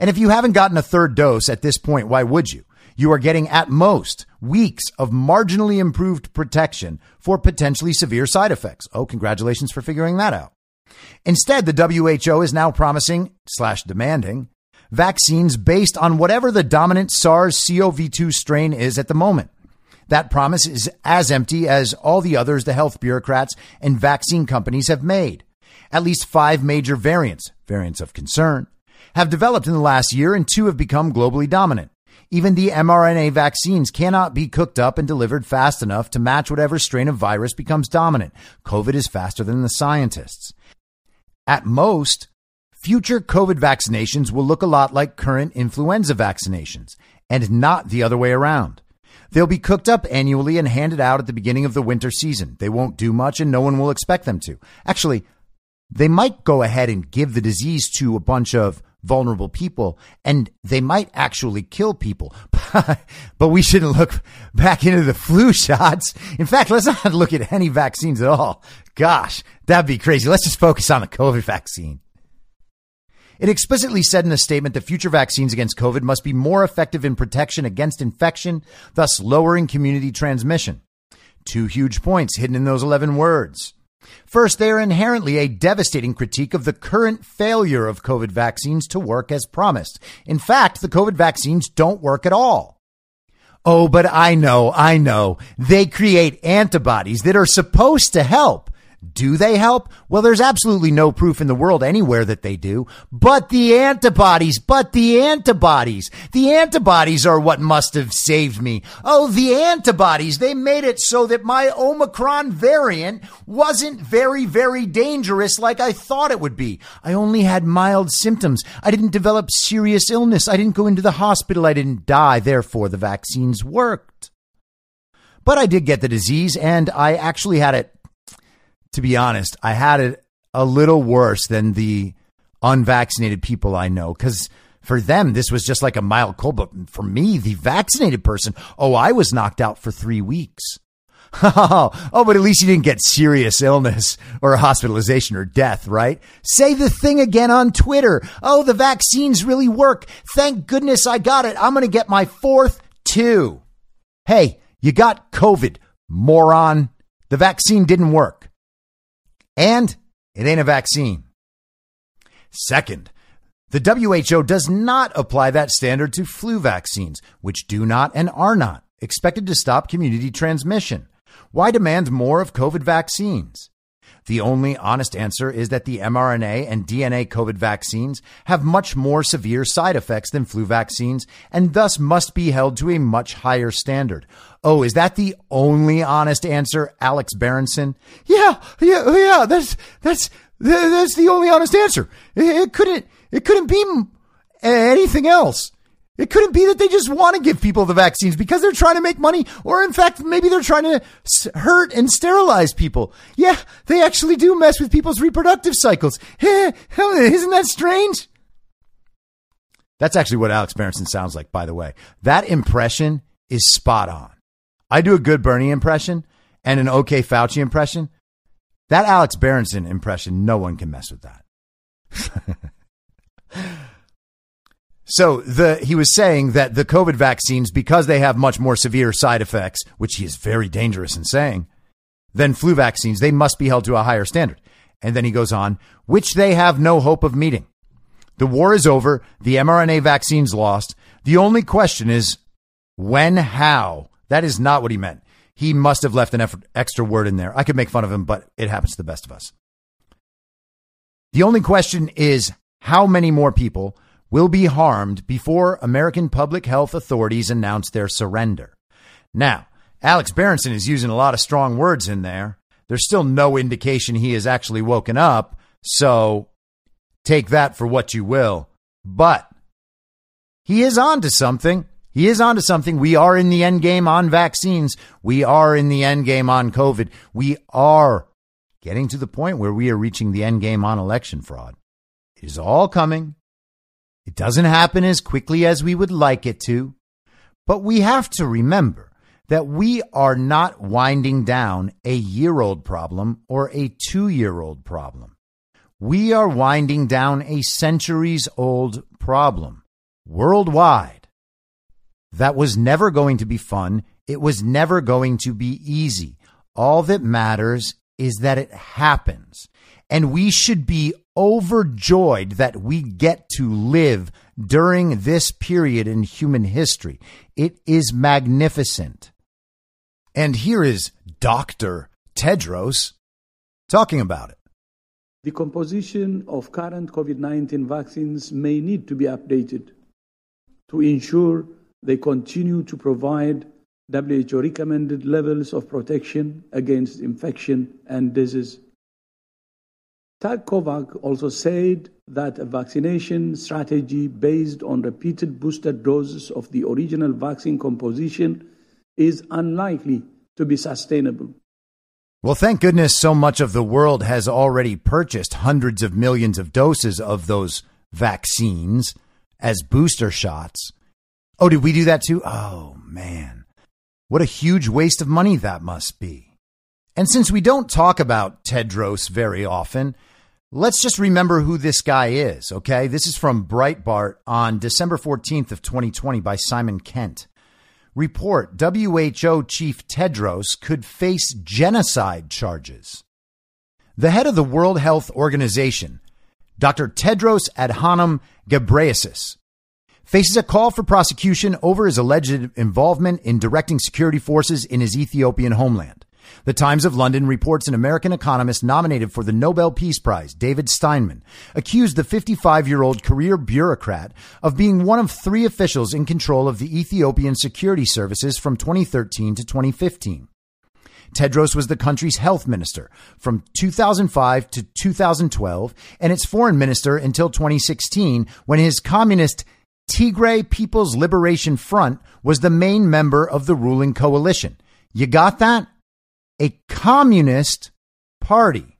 And if you haven't gotten a third dose at this point, why would you? You are getting at most weeks of marginally improved protection for potentially severe side effects. Oh, congratulations for figuring that out. Instead, the WHO is now promising slash demanding vaccines based on whatever the dominant SARS CoV 2 strain is at the moment. That promise is as empty as all the others the health bureaucrats and vaccine companies have made. At least five major variants, variants of concern, have developed in the last year and two have become globally dominant. Even the mRNA vaccines cannot be cooked up and delivered fast enough to match whatever strain of virus becomes dominant. COVID is faster than the scientists. At most, Future COVID vaccinations will look a lot like current influenza vaccinations and not the other way around. They'll be cooked up annually and handed out at the beginning of the winter season. They won't do much and no one will expect them to. Actually, they might go ahead and give the disease to a bunch of vulnerable people and they might actually kill people. but we shouldn't look back into the flu shots. In fact, let's not look at any vaccines at all. Gosh, that'd be crazy. Let's just focus on the COVID vaccine. It explicitly said in a statement that future vaccines against COVID must be more effective in protection against infection, thus lowering community transmission. Two huge points hidden in those 11 words. First, they are inherently a devastating critique of the current failure of COVID vaccines to work as promised. In fact, the COVID vaccines don't work at all. Oh, but I know, I know. They create antibodies that are supposed to help. Do they help? Well, there's absolutely no proof in the world anywhere that they do. But the antibodies, but the antibodies, the antibodies are what must have saved me. Oh, the antibodies, they made it so that my Omicron variant wasn't very, very dangerous like I thought it would be. I only had mild symptoms. I didn't develop serious illness. I didn't go into the hospital. I didn't die. Therefore, the vaccines worked. But I did get the disease and I actually had it to be honest, I had it a little worse than the unvaccinated people I know because for them, this was just like a mild cold. But for me, the vaccinated person, oh, I was knocked out for three weeks. oh, but at least you didn't get serious illness or hospitalization or death, right? Say the thing again on Twitter. Oh, the vaccines really work. Thank goodness I got it. I'm going to get my fourth too. Hey, you got COVID, moron. The vaccine didn't work. And it ain't a vaccine. Second, the WHO does not apply that standard to flu vaccines, which do not and are not expected to stop community transmission. Why demand more of COVID vaccines? The only honest answer is that the mRNA and DNA COVID vaccines have much more severe side effects than flu vaccines and thus must be held to a much higher standard. Oh, is that the only honest answer, Alex Berenson? Yeah, yeah, yeah, that's, that's, that's the only honest answer. It couldn't, it couldn't be anything else. It couldn't be that they just want to give people the vaccines because they're trying to make money, or in fact, maybe they're trying to hurt and sterilize people. Yeah, they actually do mess with people's reproductive cycles. Isn't that strange? That's actually what Alex Berenson sounds like, by the way. That impression is spot on. I do a good Bernie impression and an okay Fauci impression. That Alex Berenson impression, no one can mess with that. So the he was saying that the COVID vaccines, because they have much more severe side effects, which he is very dangerous in saying, than flu vaccines, they must be held to a higher standard. And then he goes on, which they have no hope of meeting. The war is over. The mRNA vaccines lost. The only question is when, how. That is not what he meant. He must have left an extra word in there. I could make fun of him, but it happens to the best of us. The only question is how many more people will be harmed before American public health authorities announce their surrender. Now, Alex Berenson is using a lot of strong words in there. There's still no indication he has actually woken up, so take that for what you will. But he is on to something. He is on to something. We are in the end game on vaccines. We are in the end game on COVID. We are getting to the point where we are reaching the end game on election fraud. It is all coming. It doesn't happen as quickly as we would like it to, but we have to remember that we are not winding down a year old problem or a two year old problem. We are winding down a centuries old problem worldwide. That was never going to be fun. It was never going to be easy. All that matters is that it happens. And we should be overjoyed that we get to live during this period in human history. It is magnificent. And here is Dr. Tedros talking about it. The composition of current COVID 19 vaccines may need to be updated to ensure they continue to provide WHO recommended levels of protection against infection and disease. TAG-CO-VAC also said that a vaccination strategy based on repeated booster doses of the original vaccine composition is unlikely to be sustainable. Well, thank goodness so much of the world has already purchased hundreds of millions of doses of those vaccines as booster shots. Oh, did we do that too? Oh, man. What a huge waste of money that must be. And since we don't talk about Tedros very often, let's just remember who this guy is, okay? This is from Breitbart on December 14th of 2020 by Simon Kent. Report WHO chief Tedros could face genocide charges. The head of the World Health Organization, Dr. Tedros Adhanom Ghebreyesus, faces a call for prosecution over his alleged involvement in directing security forces in his Ethiopian homeland. The Times of London reports an American economist nominated for the Nobel Peace Prize, David Steinman, accused the 55 year old career bureaucrat of being one of three officials in control of the Ethiopian security services from 2013 to 2015. Tedros was the country's health minister from 2005 to 2012 and its foreign minister until 2016 when his communist Tigray People's Liberation Front was the main member of the ruling coalition. You got that? A communist party.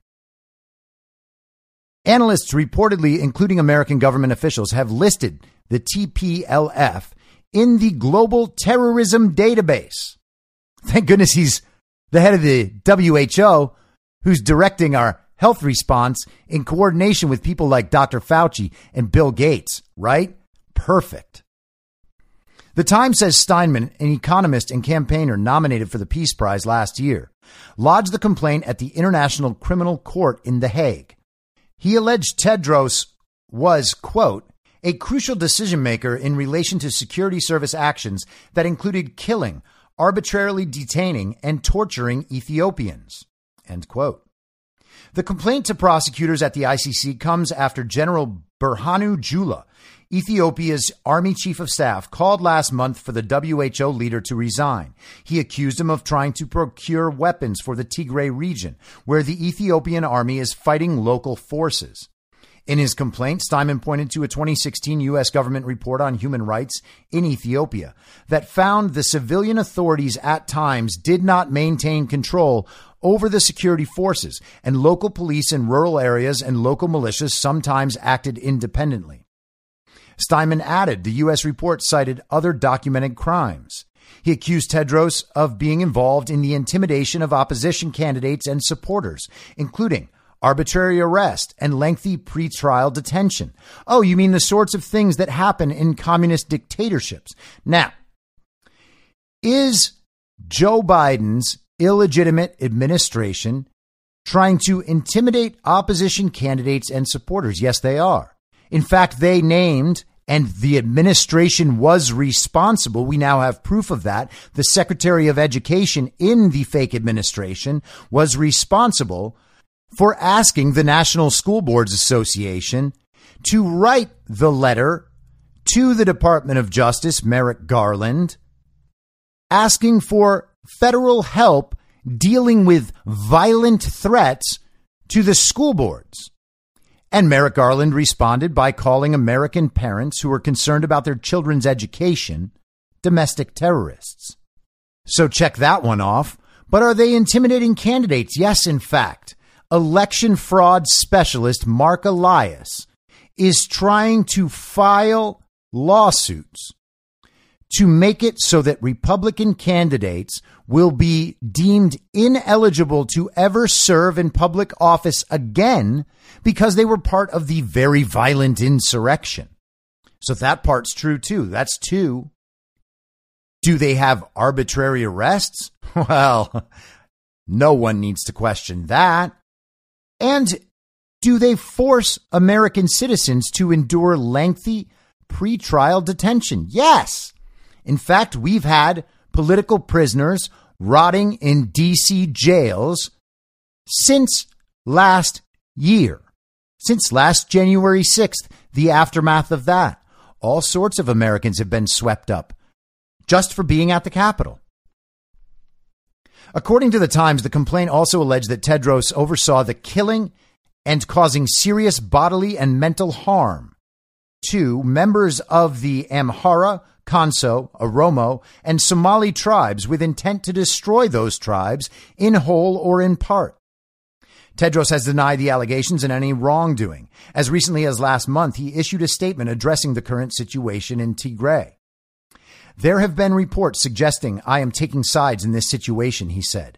Analysts reportedly, including American government officials, have listed the TPLF in the global terrorism database. Thank goodness he's the head of the WHO who's directing our health response in coordination with people like Dr. Fauci and Bill Gates, right? Perfect. The Times says Steinman, an economist and campaigner nominated for the Peace Prize last year, lodged the complaint at the International Criminal Court in The Hague. He alleged Tedros was, quote, a crucial decision maker in relation to security service actions that included killing, arbitrarily detaining, and torturing Ethiopians. End quote. The complaint to prosecutors at the ICC comes after General Berhanu Jula, Ethiopia's army chief of staff, called last month for the WHO leader to resign. He accused him of trying to procure weapons for the Tigray region, where the Ethiopian army is fighting local forces. In his complaint, Steinman pointed to a 2016 U.S. government report on human rights in Ethiopia that found the civilian authorities at times did not maintain control over the security forces, and local police in rural areas and local militias sometimes acted independently. Steinman added the U.S. report cited other documented crimes. He accused Tedros of being involved in the intimidation of opposition candidates and supporters, including arbitrary arrest and lengthy pretrial detention. Oh, you mean the sorts of things that happen in communist dictatorships. Now, is Joe Biden's illegitimate administration trying to intimidate opposition candidates and supporters? Yes, they are. In fact, they named and the administration was responsible. We now have proof of that. The Secretary of Education in the fake administration was responsible for asking the National School Boards Association to write the letter to the Department of Justice, Merrick Garland, asking for federal help dealing with violent threats to the school boards. And Merrick Garland responded by calling American parents who are concerned about their children's education domestic terrorists. So check that one off. But are they intimidating candidates? Yes, in fact. Election fraud specialist Marc Elias is trying to file lawsuits to make it so that Republican candidates will be deemed ineligible to ever serve in public office again because they were part of the very violent insurrection. So that part's true too. That's two. Do they have arbitrary arrests? Well, no one needs to question that. And do they force American citizens to endure lengthy pretrial detention? Yes. In fact, we've had political prisoners rotting in DC jails since last year, since last January 6th, the aftermath of that. All sorts of Americans have been swept up just for being at the Capitol. According to the Times, the complaint also alleged that Tedros oversaw the killing and causing serious bodily and mental harm to members of the Amhara Konso, Oromo, and Somali tribes with intent to destroy those tribes in whole or in part. Tedros has denied the allegations and any wrongdoing. As recently as last month, he issued a statement addressing the current situation in Tigray. There have been reports suggesting I am taking sides in this situation, he said.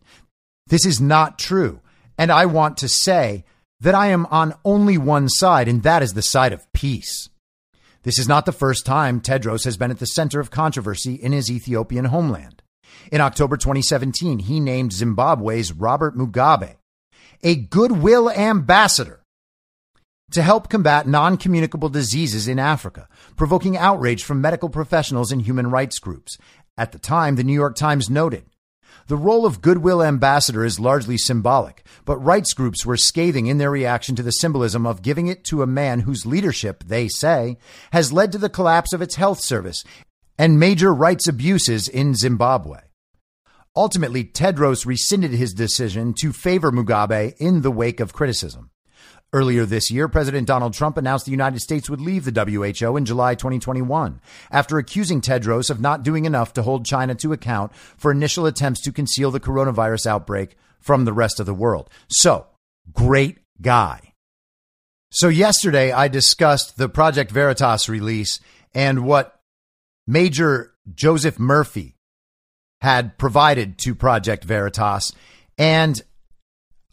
This is not true. And I want to say that I am on only one side, and that is the side of peace. This is not the first time Tedros has been at the center of controversy in his Ethiopian homeland. In October 2017, he named Zimbabwe's Robert Mugabe a goodwill ambassador to help combat non communicable diseases in Africa, provoking outrage from medical professionals and human rights groups. At the time, the New York Times noted the role of goodwill ambassador is largely symbolic, but rights groups were scathing in their reaction to the symbolism of giving it to a man whose leadership, they say, has led to the collapse of its health service and major rights abuses in Zimbabwe. Ultimately, Tedros rescinded his decision to favor Mugabe in the wake of criticism. Earlier this year, President Donald Trump announced the United States would leave the WHO in July 2021 after accusing Tedros of not doing enough to hold China to account for initial attempts to conceal the coronavirus outbreak from the rest of the world. So, great guy. So, yesterday I discussed the Project Veritas release and what Major Joseph Murphy had provided to Project Veritas. And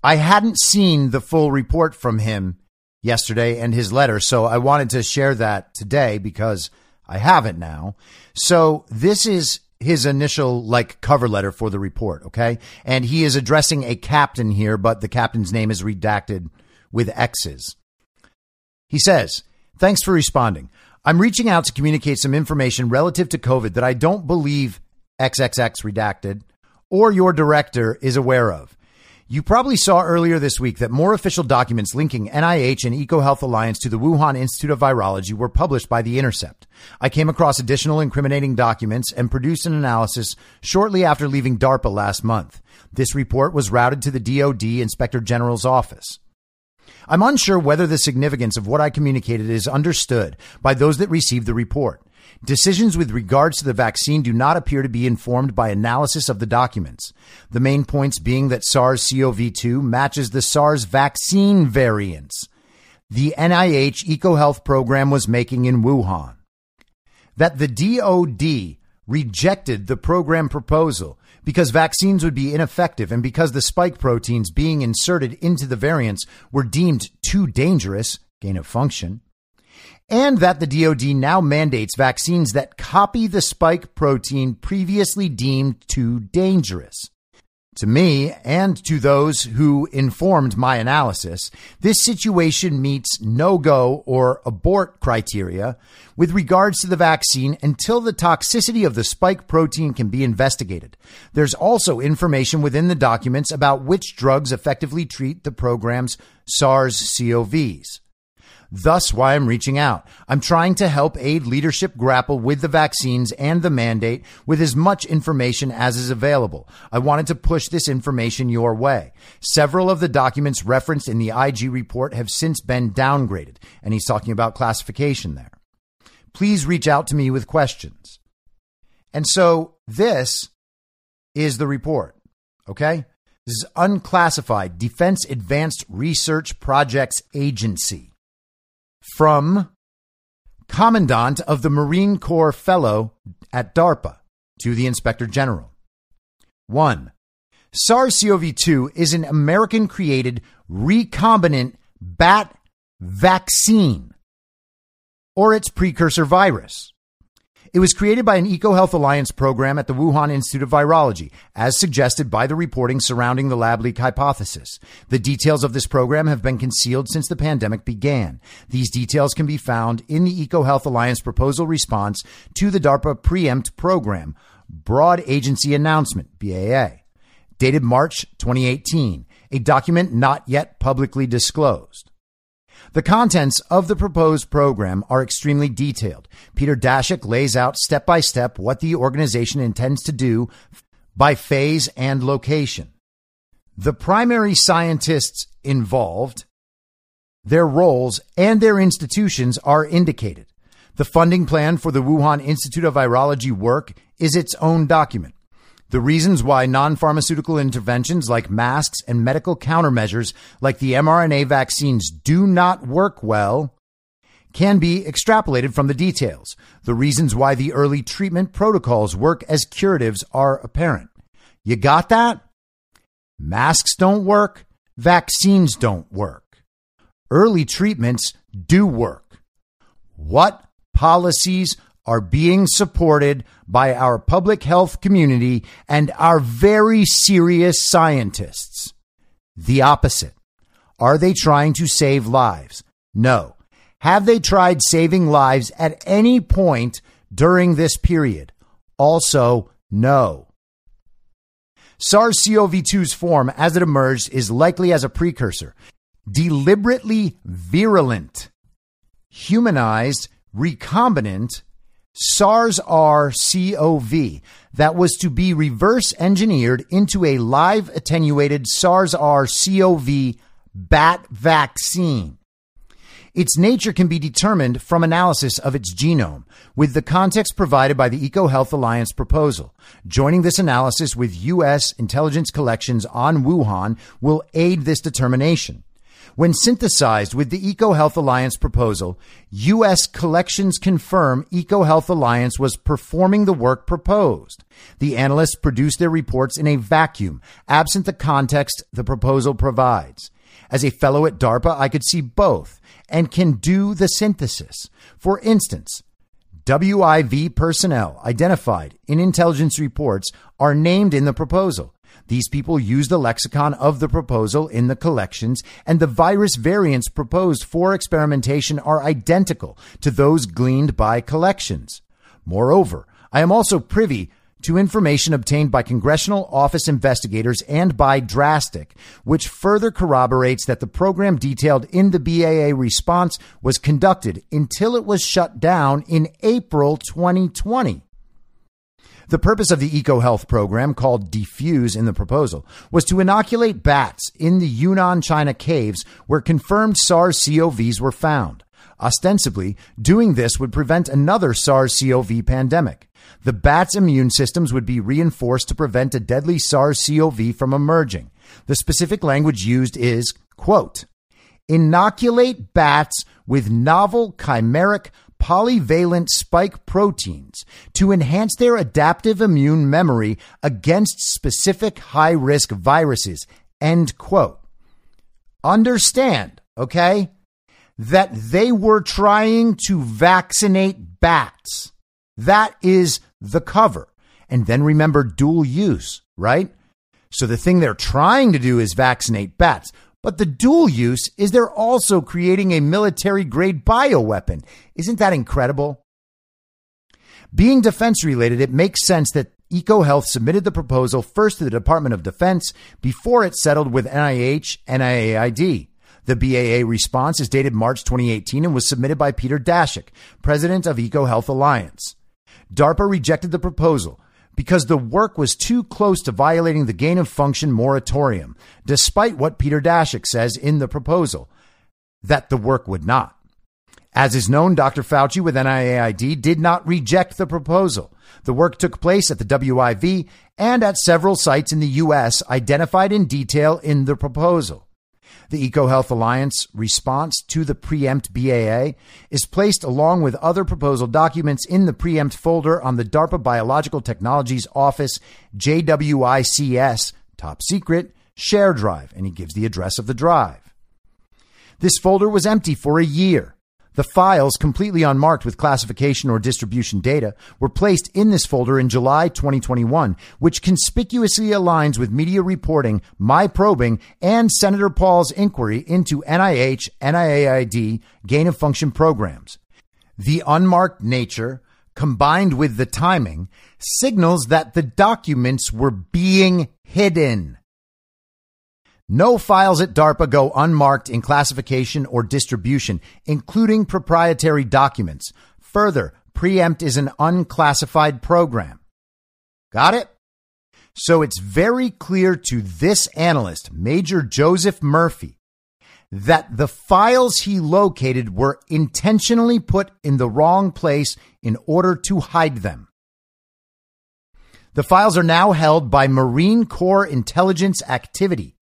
I hadn't seen the full report from him yesterday and his letter. So I wanted to share that today because I have it now. So this is his initial like cover letter for the report. Okay. And he is addressing a captain here, but the captain's name is redacted with X's. He says, thanks for responding. I'm reaching out to communicate some information relative to COVID that I don't believe XXX redacted, or your director is aware of. You probably saw earlier this week that more official documents linking NIH and EcoHealth Alliance to the Wuhan Institute of Virology were published by The Intercept. I came across additional incriminating documents and produced an analysis shortly after leaving DARPA last month. This report was routed to the DoD Inspector General's office. I'm unsure whether the significance of what I communicated is understood by those that received the report. Decisions with regards to the vaccine do not appear to be informed by analysis of the documents. The main points being that SARS CoV 2 matches the SARS vaccine variants the NIH EcoHealth program was making in Wuhan. That the DoD rejected the program proposal because vaccines would be ineffective and because the spike proteins being inserted into the variants were deemed too dangerous, gain of function and that the DoD now mandates vaccines that copy the spike protein previously deemed too dangerous. To me and to those who informed my analysis, this situation meets no go or abort criteria with regards to the vaccine until the toxicity of the spike protein can be investigated. There's also information within the documents about which drugs effectively treat the program's SARS CoVs. Thus, why I'm reaching out. I'm trying to help aid leadership grapple with the vaccines and the mandate with as much information as is available. I wanted to push this information your way. Several of the documents referenced in the IG report have since been downgraded, and he's talking about classification there. Please reach out to me with questions. And so this is the report. Okay. This is unclassified Defense Advanced Research Projects Agency from Commandant of the Marine Corps Fellow at DARPA to the Inspector General. 1. SARS CoV 2 is an American created recombinant bat vaccine or its precursor virus. It was created by an EcoHealth Alliance program at the Wuhan Institute of Virology, as suggested by the reporting surrounding the lab leak hypothesis. The details of this program have been concealed since the pandemic began. These details can be found in the EcoHealth Alliance proposal response to the DARPA Preempt program, Broad Agency Announcement, BAA, dated March 2018, a document not yet publicly disclosed. The contents of the proposed program are extremely detailed. Peter Daszak lays out step by step what the organization intends to do by phase and location. The primary scientists involved, their roles, and their institutions are indicated. The funding plan for the Wuhan Institute of Virology work is its own document. The reasons why non pharmaceutical interventions like masks and medical countermeasures like the mRNA vaccines do not work well can be extrapolated from the details. The reasons why the early treatment protocols work as curatives are apparent. You got that? Masks don't work. Vaccines don't work. Early treatments do work. What policies are being supported by our public health community and our very serious scientists. The opposite. Are they trying to save lives? No. Have they tried saving lives at any point during this period? Also, no. SARS CoV 2's form as it emerged is likely as a precursor, deliberately virulent, humanized recombinant SARS CoV that was to be reverse engineered into a live attenuated SARS CoV bat vaccine. Its nature can be determined from analysis of its genome, with the context provided by the EcoHealth Alliance proposal. Joining this analysis with U.S. intelligence collections on Wuhan will aid this determination. When synthesized with the EcoHealth Alliance proposal, U.S. collections confirm EcoHealth Alliance was performing the work proposed. The analysts produced their reports in a vacuum, absent the context the proposal provides. As a fellow at DARPA, I could see both and can do the synthesis. For instance, WIV personnel identified in intelligence reports are named in the proposal. These people use the lexicon of the proposal in the collections, and the virus variants proposed for experimentation are identical to those gleaned by collections. Moreover, I am also privy to information obtained by congressional office investigators and by Drastic, which further corroborates that the program detailed in the BAA response was conducted until it was shut down in April 2020. The purpose of the EcoHealth program, called Defuse in the proposal, was to inoculate bats in the Yunnan, China caves where confirmed SARS CoVs were found. Ostensibly, doing this would prevent another SARS CoV pandemic. The bats' immune systems would be reinforced to prevent a deadly SARS CoV from emerging. The specific language used is, quote, inoculate bats with novel chimeric polyvalent spike proteins to enhance their adaptive immune memory against specific high risk viruses. End quote. Understand, okay, that they were trying to vaccinate bats. That is the cover. And then remember dual use, right? So the thing they're trying to do is vaccinate bats. But the dual use is they're also creating a military grade bioweapon. Isn't that incredible? Being defense related, it makes sense that EcoHealth submitted the proposal first to the Department of Defense before it settled with NIH and NIAID. The BAA response is dated March 2018 and was submitted by Peter Daszak, president of EcoHealth Alliance. DARPA rejected the proposal, because the work was too close to violating the gain of function moratorium, despite what Peter Daszak says in the proposal that the work would not. As is known, Dr. Fauci with NIAID did not reject the proposal. The work took place at the WIV and at several sites in the U.S. identified in detail in the proposal. The EcoHealth Alliance response to the Preempt BAA is placed along with other proposal documents in the Preempt folder on the DARPA Biological Technologies Office JWICS top secret share drive, and he gives the address of the drive. This folder was empty for a year. The files, completely unmarked with classification or distribution data, were placed in this folder in July 2021, which conspicuously aligns with media reporting, my probing, and Senator Paul's inquiry into NIH, NIAID gain of function programs. The unmarked nature, combined with the timing, signals that the documents were being hidden. No files at DARPA go unmarked in classification or distribution, including proprietary documents. Further, Preempt is an unclassified program. Got it? So it's very clear to this analyst, Major Joseph Murphy, that the files he located were intentionally put in the wrong place in order to hide them. The files are now held by Marine Corps Intelligence Activity.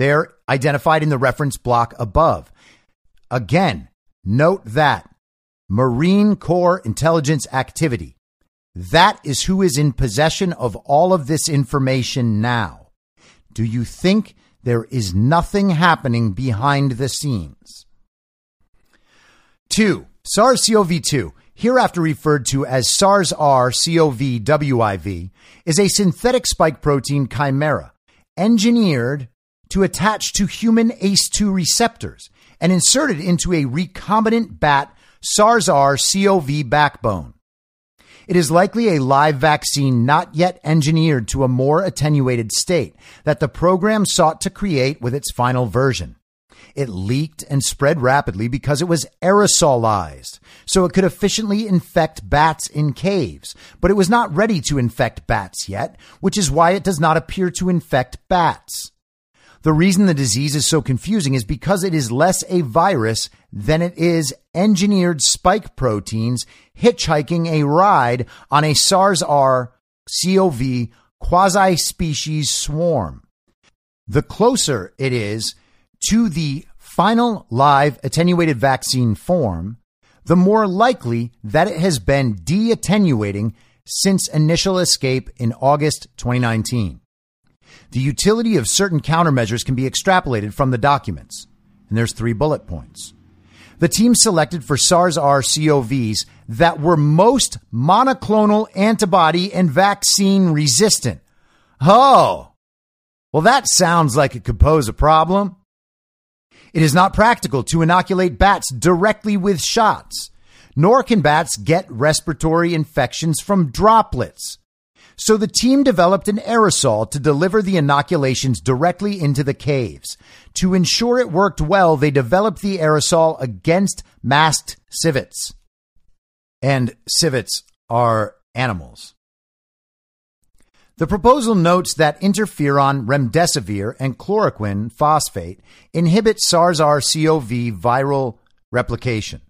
They're identified in the reference block above. Again, note that Marine Corps Intelligence Activity. That is who is in possession of all of this information now. Do you think there is nothing happening behind the scenes? Two, SARS CoV 2, hereafter referred to as SARS R CoV WIV, is a synthetic spike protein chimera engineered to attach to human ACE2 receptors and inserted into a recombinant bat SARS R CoV backbone. It is likely a live vaccine not yet engineered to a more attenuated state that the program sought to create with its final version. It leaked and spread rapidly because it was aerosolized, so it could efficiently infect bats in caves, but it was not ready to infect bats yet, which is why it does not appear to infect bats. The reason the disease is so confusing is because it is less a virus than it is engineered spike proteins hitchhiking a ride on a SARS R CoV quasi species swarm. The closer it is to the final live attenuated vaccine form, the more likely that it has been de attenuating since initial escape in August 2019. The utility of certain countermeasures can be extrapolated from the documents, and there's three bullet points. The team selected for SARS R CoVs that were most monoclonal antibody and vaccine resistant. Oh, well, that sounds like it could pose a problem. It is not practical to inoculate bats directly with shots, nor can bats get respiratory infections from droplets. So the team developed an aerosol to deliver the inoculations directly into the caves. To ensure it worked well, they developed the aerosol against masked civets. And civets are animals. The proposal notes that interferon, remdesivir, and chloroquine phosphate inhibit SARS-CoV viral replication.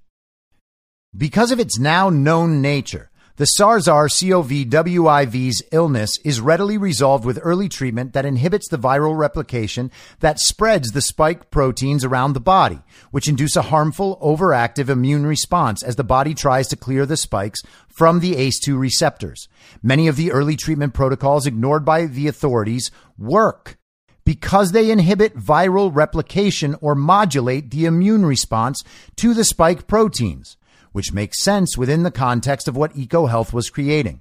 Because of its now known nature, the SARS-CoV-WIV's illness is readily resolved with early treatment that inhibits the viral replication that spreads the spike proteins around the body, which induce a harmful overactive immune response as the body tries to clear the spikes from the ACE2 receptors. Many of the early treatment protocols ignored by the authorities work because they inhibit viral replication or modulate the immune response to the spike proteins which makes sense within the context of what EcoHealth was creating.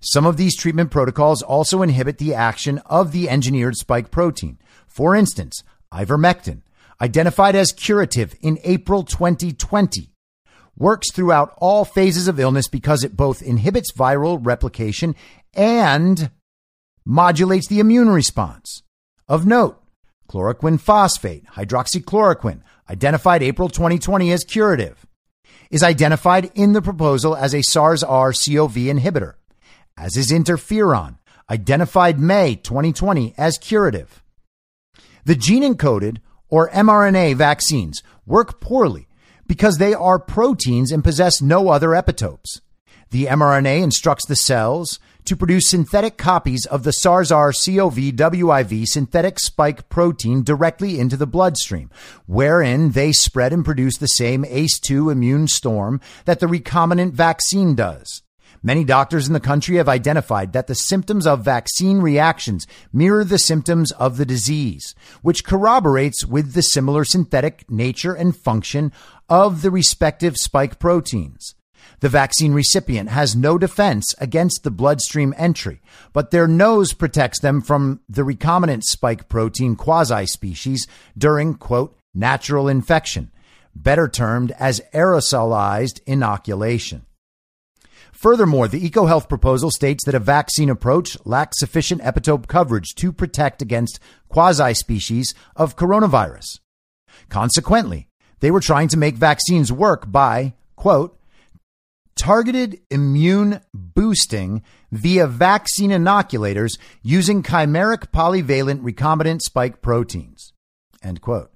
Some of these treatment protocols also inhibit the action of the engineered spike protein. For instance, ivermectin, identified as curative in April 2020, works throughout all phases of illness because it both inhibits viral replication and modulates the immune response. Of note, chloroquine phosphate, hydroxychloroquine, identified April 2020 as curative is identified in the proposal as a SARS R CoV inhibitor, as is interferon, identified May 2020 as curative. The gene encoded or mRNA vaccines work poorly because they are proteins and possess no other epitopes. The mRNA instructs the cells to produce synthetic copies of the SARS-CoV-WIV synthetic spike protein directly into the bloodstream, wherein they spread and produce the same ACE2 immune storm that the recombinant vaccine does. Many doctors in the country have identified that the symptoms of vaccine reactions mirror the symptoms of the disease, which corroborates with the similar synthetic nature and function of the respective spike proteins. The vaccine recipient has no defense against the bloodstream entry, but their nose protects them from the recombinant spike protein quasi species during, quote, natural infection, better termed as aerosolized inoculation. Furthermore, the EcoHealth proposal states that a vaccine approach lacks sufficient epitope coverage to protect against quasi species of coronavirus. Consequently, they were trying to make vaccines work by, quote, targeted immune boosting via vaccine inoculators using chimeric polyvalent recombinant spike proteins. End quote.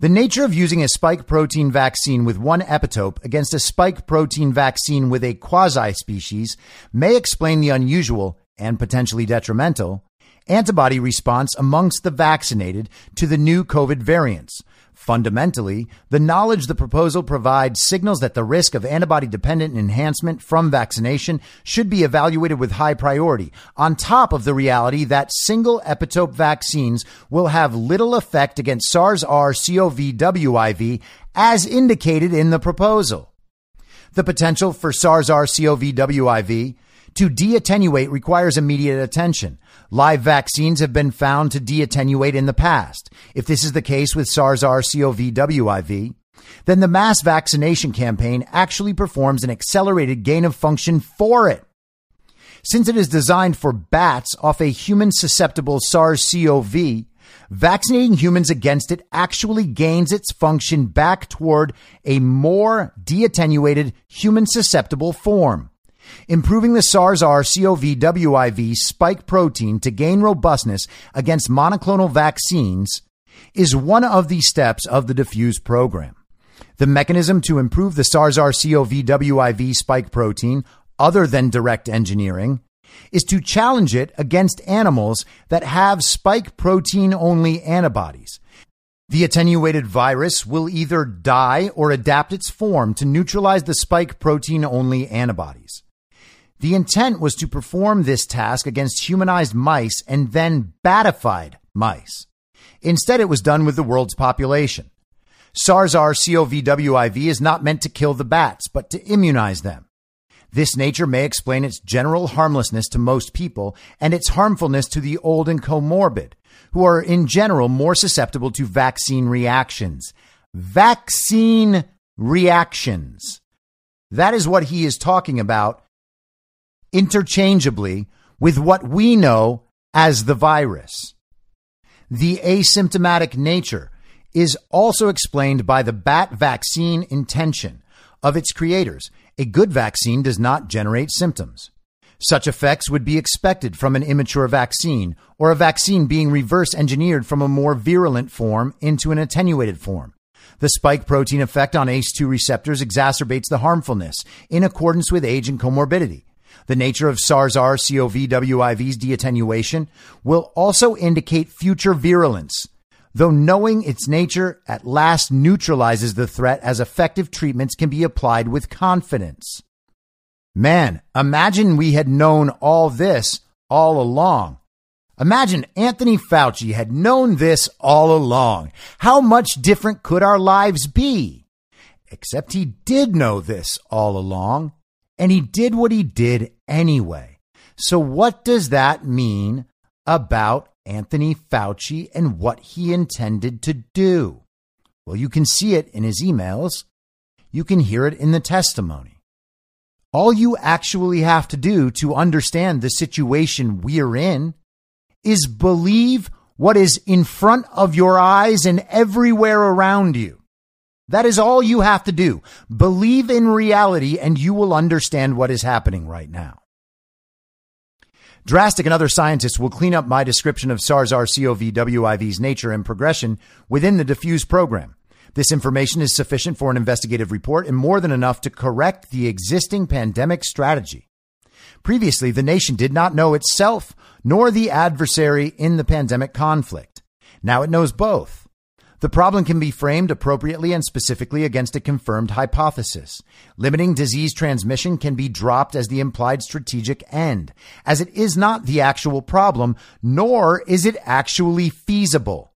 The nature of using a spike protein vaccine with one epitope against a spike protein vaccine with a quasi species may explain the unusual and potentially detrimental antibody response amongst the vaccinated to the new COVID variants. Fundamentally, the knowledge the proposal provides signals that the risk of antibody dependent enhancement from vaccination should be evaluated with high priority, on top of the reality that single epitope vaccines will have little effect against SARS R CoV WIV as indicated in the proposal. The potential for SARS R CoV WIV to deattenuate requires immediate attention. Live vaccines have been found to deattenuate in the past. If this is the case with SARS-CoV-WIV, then the mass vaccination campaign actually performs an accelerated gain of function for it. Since it is designed for bats off a human susceptible SARS-CoV, vaccinating humans against it actually gains its function back toward a more deattenuated human susceptible form. Improving the SARS-CoV-WIV spike protein to gain robustness against monoclonal vaccines is one of the steps of the diffuse program. The mechanism to improve the SARS-CoV-WIV spike protein, other than direct engineering, is to challenge it against animals that have spike protein only antibodies. The attenuated virus will either die or adapt its form to neutralize the spike protein only antibodies. The intent was to perform this task against humanized mice and then batified mice. Instead, it was done with the world's population. SARS-CoV-WIV is not meant to kill the bats, but to immunize them. This nature may explain its general harmlessness to most people and its harmfulness to the old and comorbid, who are in general more susceptible to vaccine reactions. Vaccine reactions. That is what he is talking about interchangeably with what we know as the virus. The asymptomatic nature is also explained by the bat vaccine intention of its creators. A good vaccine does not generate symptoms. Such effects would be expected from an immature vaccine or a vaccine being reverse engineered from a more virulent form into an attenuated form. The spike protein effect on ACE2 receptors exacerbates the harmfulness in accordance with age and comorbidity. The nature of SARS-CoV-WIV's deattenuation will also indicate future virulence, though knowing its nature at last neutralizes the threat as effective treatments can be applied with confidence. Man, imagine we had known all this all along. Imagine Anthony Fauci had known this all along. How much different could our lives be? Except he did know this all along and he did what he did anyway. So, what does that mean about Anthony Fauci and what he intended to do? Well, you can see it in his emails, you can hear it in the testimony. All you actually have to do to understand the situation we're in is believe what is in front of your eyes and everywhere around you. That is all you have to do. Believe in reality and you will understand what is happening right now. Drastic and other scientists will clean up my description of SARS-CoV-WIV's nature and progression within the diffuse program. This information is sufficient for an investigative report and more than enough to correct the existing pandemic strategy. Previously, the nation did not know itself nor the adversary in the pandemic conflict. Now it knows both. The problem can be framed appropriately and specifically against a confirmed hypothesis. Limiting disease transmission can be dropped as the implied strategic end, as it is not the actual problem, nor is it actually feasible.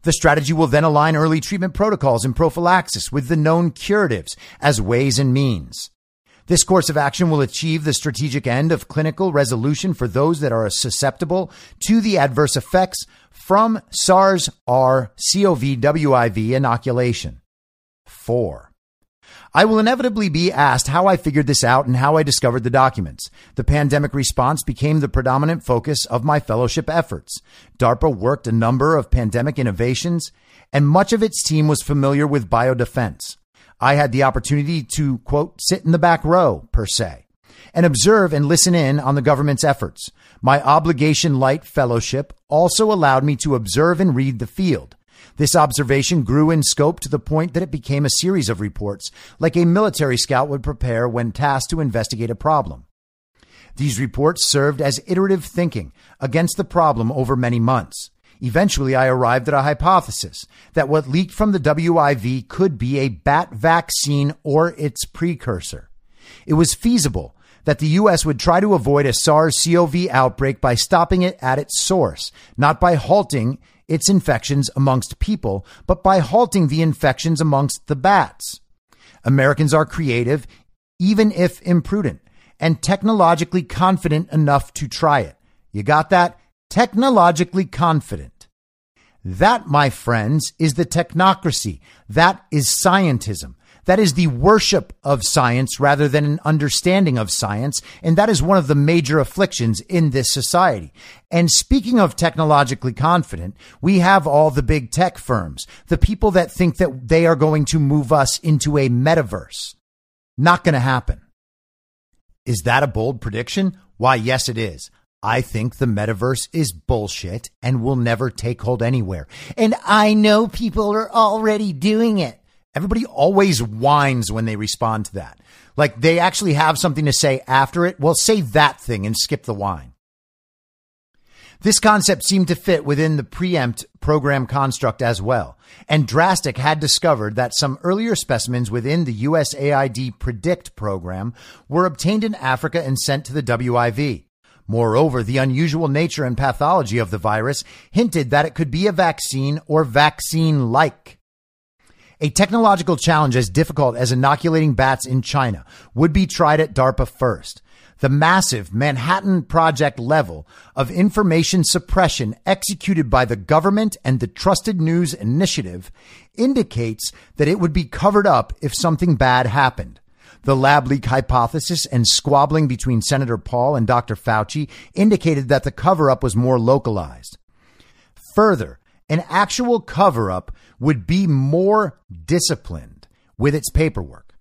The strategy will then align early treatment protocols and prophylaxis with the known curatives as ways and means. This course of action will achieve the strategic end of clinical resolution for those that are susceptible to the adverse effects from SARS R CoV WIV inoculation. 4. I will inevitably be asked how I figured this out and how I discovered the documents. The pandemic response became the predominant focus of my fellowship efforts. DARPA worked a number of pandemic innovations, and much of its team was familiar with biodefense. I had the opportunity to, quote, sit in the back row, per se and observe and listen in on the government's efforts. My obligation light fellowship also allowed me to observe and read the field. This observation grew in scope to the point that it became a series of reports, like a military scout would prepare when tasked to investigate a problem. These reports served as iterative thinking against the problem over many months. Eventually, I arrived at a hypothesis that what leaked from the WIV could be a bat vaccine or its precursor. It was feasible that the U.S. would try to avoid a SARS CoV outbreak by stopping it at its source, not by halting its infections amongst people, but by halting the infections amongst the bats. Americans are creative, even if imprudent, and technologically confident enough to try it. You got that? Technologically confident. That, my friends, is the technocracy. That is scientism. That is the worship of science rather than an understanding of science. And that is one of the major afflictions in this society. And speaking of technologically confident, we have all the big tech firms, the people that think that they are going to move us into a metaverse. Not going to happen. Is that a bold prediction? Why, yes, it is. I think the metaverse is bullshit and will never take hold anywhere. And I know people are already doing it. Everybody always whines when they respond to that. Like they actually have something to say after it. Well, say that thing and skip the whine. This concept seemed to fit within the preempt program construct as well. And Drastic had discovered that some earlier specimens within the USAID PREDICT program were obtained in Africa and sent to the WIV. Moreover, the unusual nature and pathology of the virus hinted that it could be a vaccine or vaccine like. A technological challenge as difficult as inoculating bats in China would be tried at DARPA first. The massive Manhattan Project level of information suppression executed by the government and the Trusted News Initiative indicates that it would be covered up if something bad happened. The lab leak hypothesis and squabbling between Senator Paul and Dr. Fauci indicated that the cover up was more localized. Further, an actual cover up would be more disciplined with its paperwork.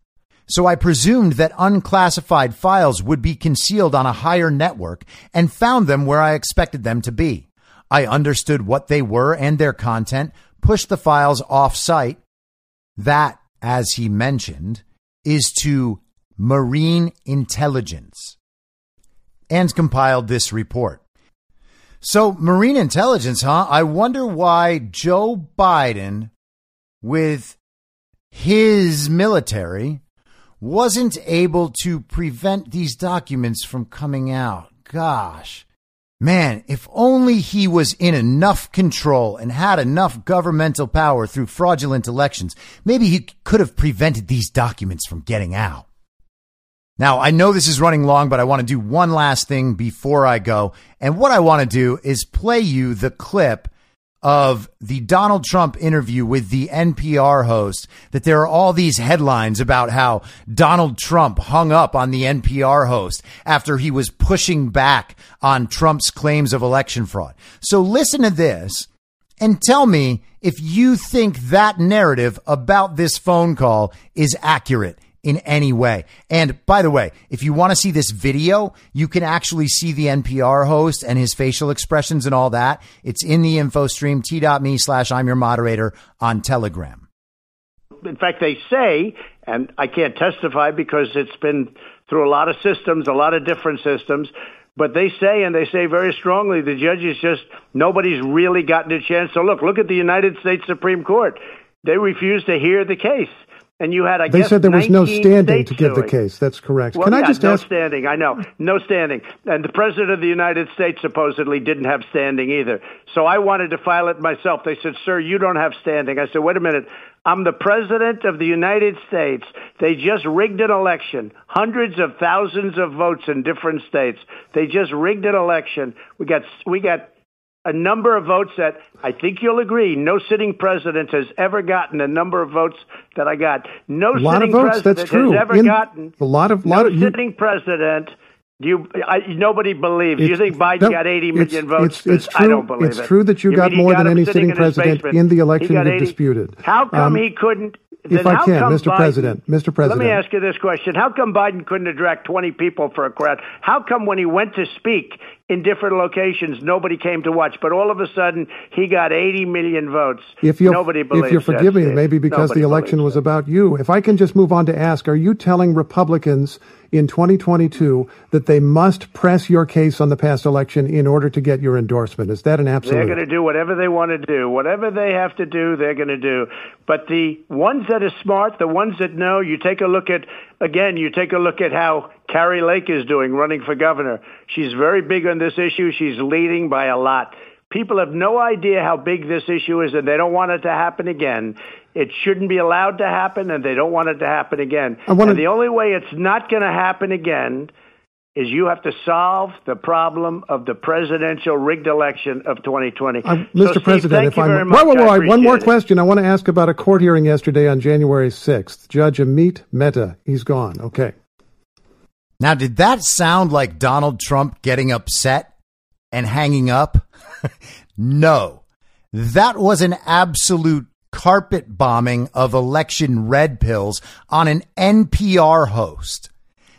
So I presumed that unclassified files would be concealed on a higher network and found them where I expected them to be. I understood what they were and their content, pushed the files off site. That, as he mentioned, is to marine intelligence and compiled this report. So, marine intelligence, huh? I wonder why Joe Biden, with his military, wasn't able to prevent these documents from coming out. Gosh. Man, if only he was in enough control and had enough governmental power through fraudulent elections, maybe he could have prevented these documents from getting out. Now, I know this is running long, but I want to do one last thing before I go. And what I want to do is play you the clip of the Donald Trump interview with the NPR host that there are all these headlines about how Donald Trump hung up on the NPR host after he was pushing back on Trump's claims of election fraud. So listen to this and tell me if you think that narrative about this phone call is accurate in any way. And by the way, if you want to see this video, you can actually see the NPR host and his facial expressions and all that. It's in the info stream, t.me slash I'm your moderator on Telegram. In fact, they say, and I can't testify because it's been through a lot of systems, a lot of different systems, but they say, and they say very strongly, the judges just, nobody's really gotten a chance So look. Look at the United States Supreme Court. They refuse to hear the case and you had, I they guess, said there was no standing to give the case. That's correct. Well, Can yeah, I just no ask? standing. I know, no standing. And the president of the United States supposedly didn't have standing either. So I wanted to file it myself. They said, "Sir, you don't have standing." I said, "Wait a minute. I'm the president of the United States. They just rigged an election, hundreds of thousands of votes in different states. They just rigged an election. We got we got a number of votes that I think you'll agree no sitting president has ever gotten a number of votes that I got. No a lot sitting of votes. president That's true. has ever In, gotten a lot of no lot of you, sitting president. You, I, nobody believes. You think Biden no, got 80 million it's- votes? It's, it's true. I don't believe it's it. true that you, You got more got than any sitting sitting in president basement? in the election you've disputed. How come Um, he couldn't? if I can, Mr. Biden- President, Mr. President. Let me ask you this question: How come Biden couldn't attract 20 people for a crowd? How come when he went to speak in different locations, nobody came to watch. But all of a sudden, he got 80 million votes. If you nobody believes if you're that, forgiving me, maybe because Nobody the election was about you. If I can just move on to ask, are you telling Republicans in 2022 that they must press your case on the past election in order to get your endorsement? Is that an absolute? They're going to do whatever they want to do. Whatever they have to do, they're going to do. But the ones that are smart, the ones that know, you take a look at, again, you take a look at how Carrie Lake is doing running for governor. She's very big on this issue. She's leading by a lot. People have no idea how big this issue is, and they don't want it to happen again. It shouldn't be allowed to happen, and they don't want it to happen again. Wanna- And the only way it's not going to happen again is you have to solve the problem of the presidential rigged election of 2020. Uh, So, Mr. Steve, President, thank if you I'm very much. wait, wait, I one more it. question. I want to ask about a court hearing yesterday on January 6th. Judge Amit Mehta, he's gone. Okay. Now, did that sound like Donald Trump getting upset and hanging up? no. That was an absolute carpet bombing of election red pills on an NPR host.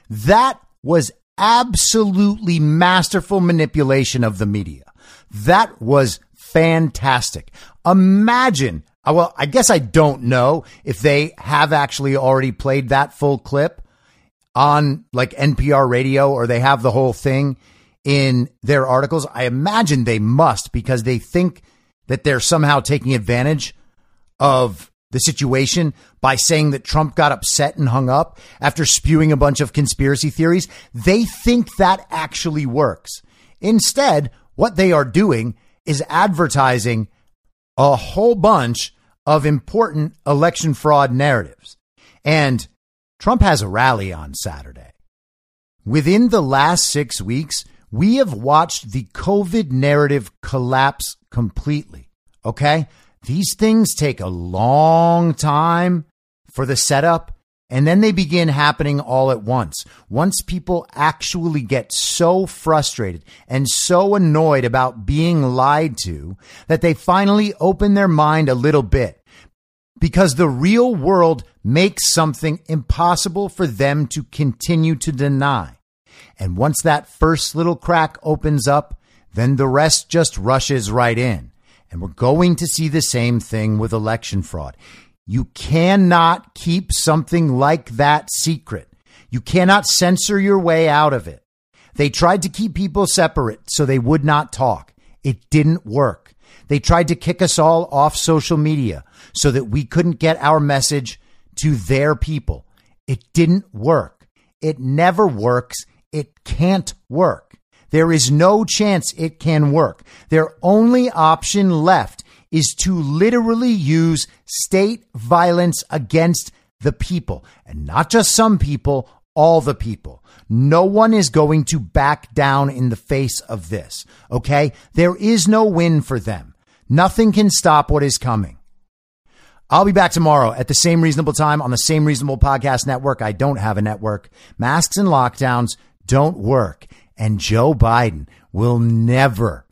That was absolutely masterful manipulation of the media. That was fantastic. Imagine, uh, well, I guess I don't know if they have actually already played that full clip on like NPR radio or they have the whole thing in their articles. I imagine they must because they think that they're somehow taking advantage of the situation by saying that Trump got upset and hung up after spewing a bunch of conspiracy theories. They think that actually works. Instead, what they are doing is advertising a whole bunch of important election fraud narratives. And Trump has a rally on Saturday. Within the last six weeks, we have watched the COVID narrative collapse completely. Okay. These things take a long time for the setup and then they begin happening all at once. Once people actually get so frustrated and so annoyed about being lied to that they finally open their mind a little bit because the real world makes something impossible for them to continue to deny. And once that first little crack opens up, then the rest just rushes right in. And we're going to see the same thing with election fraud. You cannot keep something like that secret. You cannot censor your way out of it. They tried to keep people separate so they would not talk. It didn't work. They tried to kick us all off social media so that we couldn't get our message to their people. It didn't work. It never works. It can't work. There is no chance it can work. Their only option left is to literally use state violence against the people and not just some people, all the people. No one is going to back down in the face of this. Okay. There is no win for them. Nothing can stop what is coming. I'll be back tomorrow at the same reasonable time on the same reasonable podcast network. I don't have a network. Masks and lockdowns don't work. And Joe Biden will never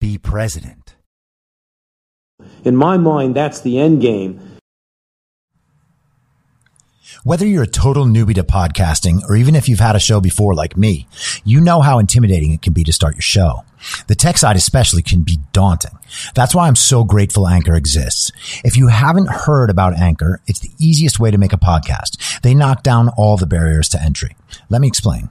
be president. In my mind, that's the end game. Whether you're a total newbie to podcasting or even if you've had a show before like me, you know how intimidating it can be to start your show. The tech side especially can be daunting. That's why I'm so grateful Anchor exists. If you haven't heard about Anchor, it's the easiest way to make a podcast. They knock down all the barriers to entry. Let me explain.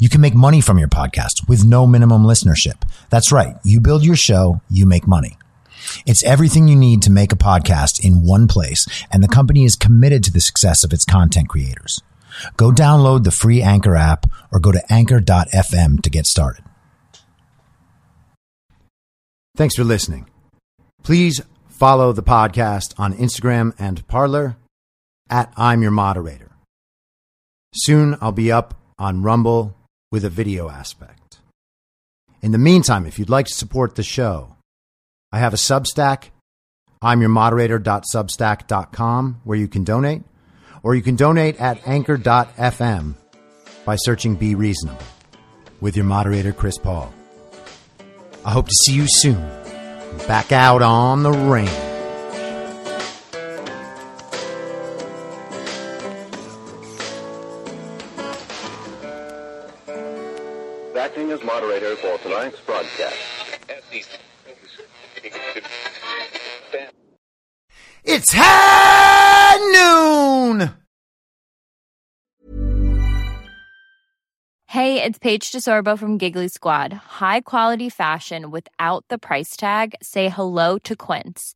You can make money from your podcast with no minimum listenership. That's right. You build your show, you make money. It's everything you need to make a podcast in one place, and the company is committed to the success of its content creators. Go download the free Anchor app or go to anchor.fm to get started. Thanks for listening. Please follow the podcast on Instagram and Parlor at I'm Your Moderator. Soon I'll be up on Rumble with a video aspect. In the meantime, if you'd like to support the show, I have a Substack. I'm your moderator.substack.com where you can donate, or you can donate at anchor.fm by searching Be Reasonable with your moderator, Chris Paul. I hope to see you soon. Back out on the range. Moderator for tonight's broadcast. It's high noon! Hey, it's Paige DeSorbo from Giggly Squad. High quality fashion without the price tag. Say hello to Quince.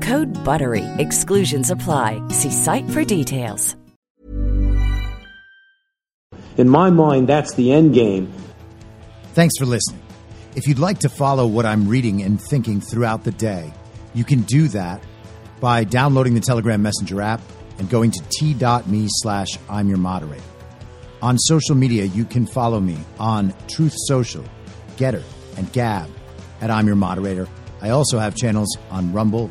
Code BUTTERY. Exclusions apply. See site for details. In my mind, that's the end game. Thanks for listening. If you'd like to follow what I'm reading and thinking throughout the day, you can do that by downloading the Telegram Messenger app and going to t.me slash I'm your moderator. On social media, you can follow me on Truth Social, Gettr, and Gab at I'm your moderator. I also have channels on Rumble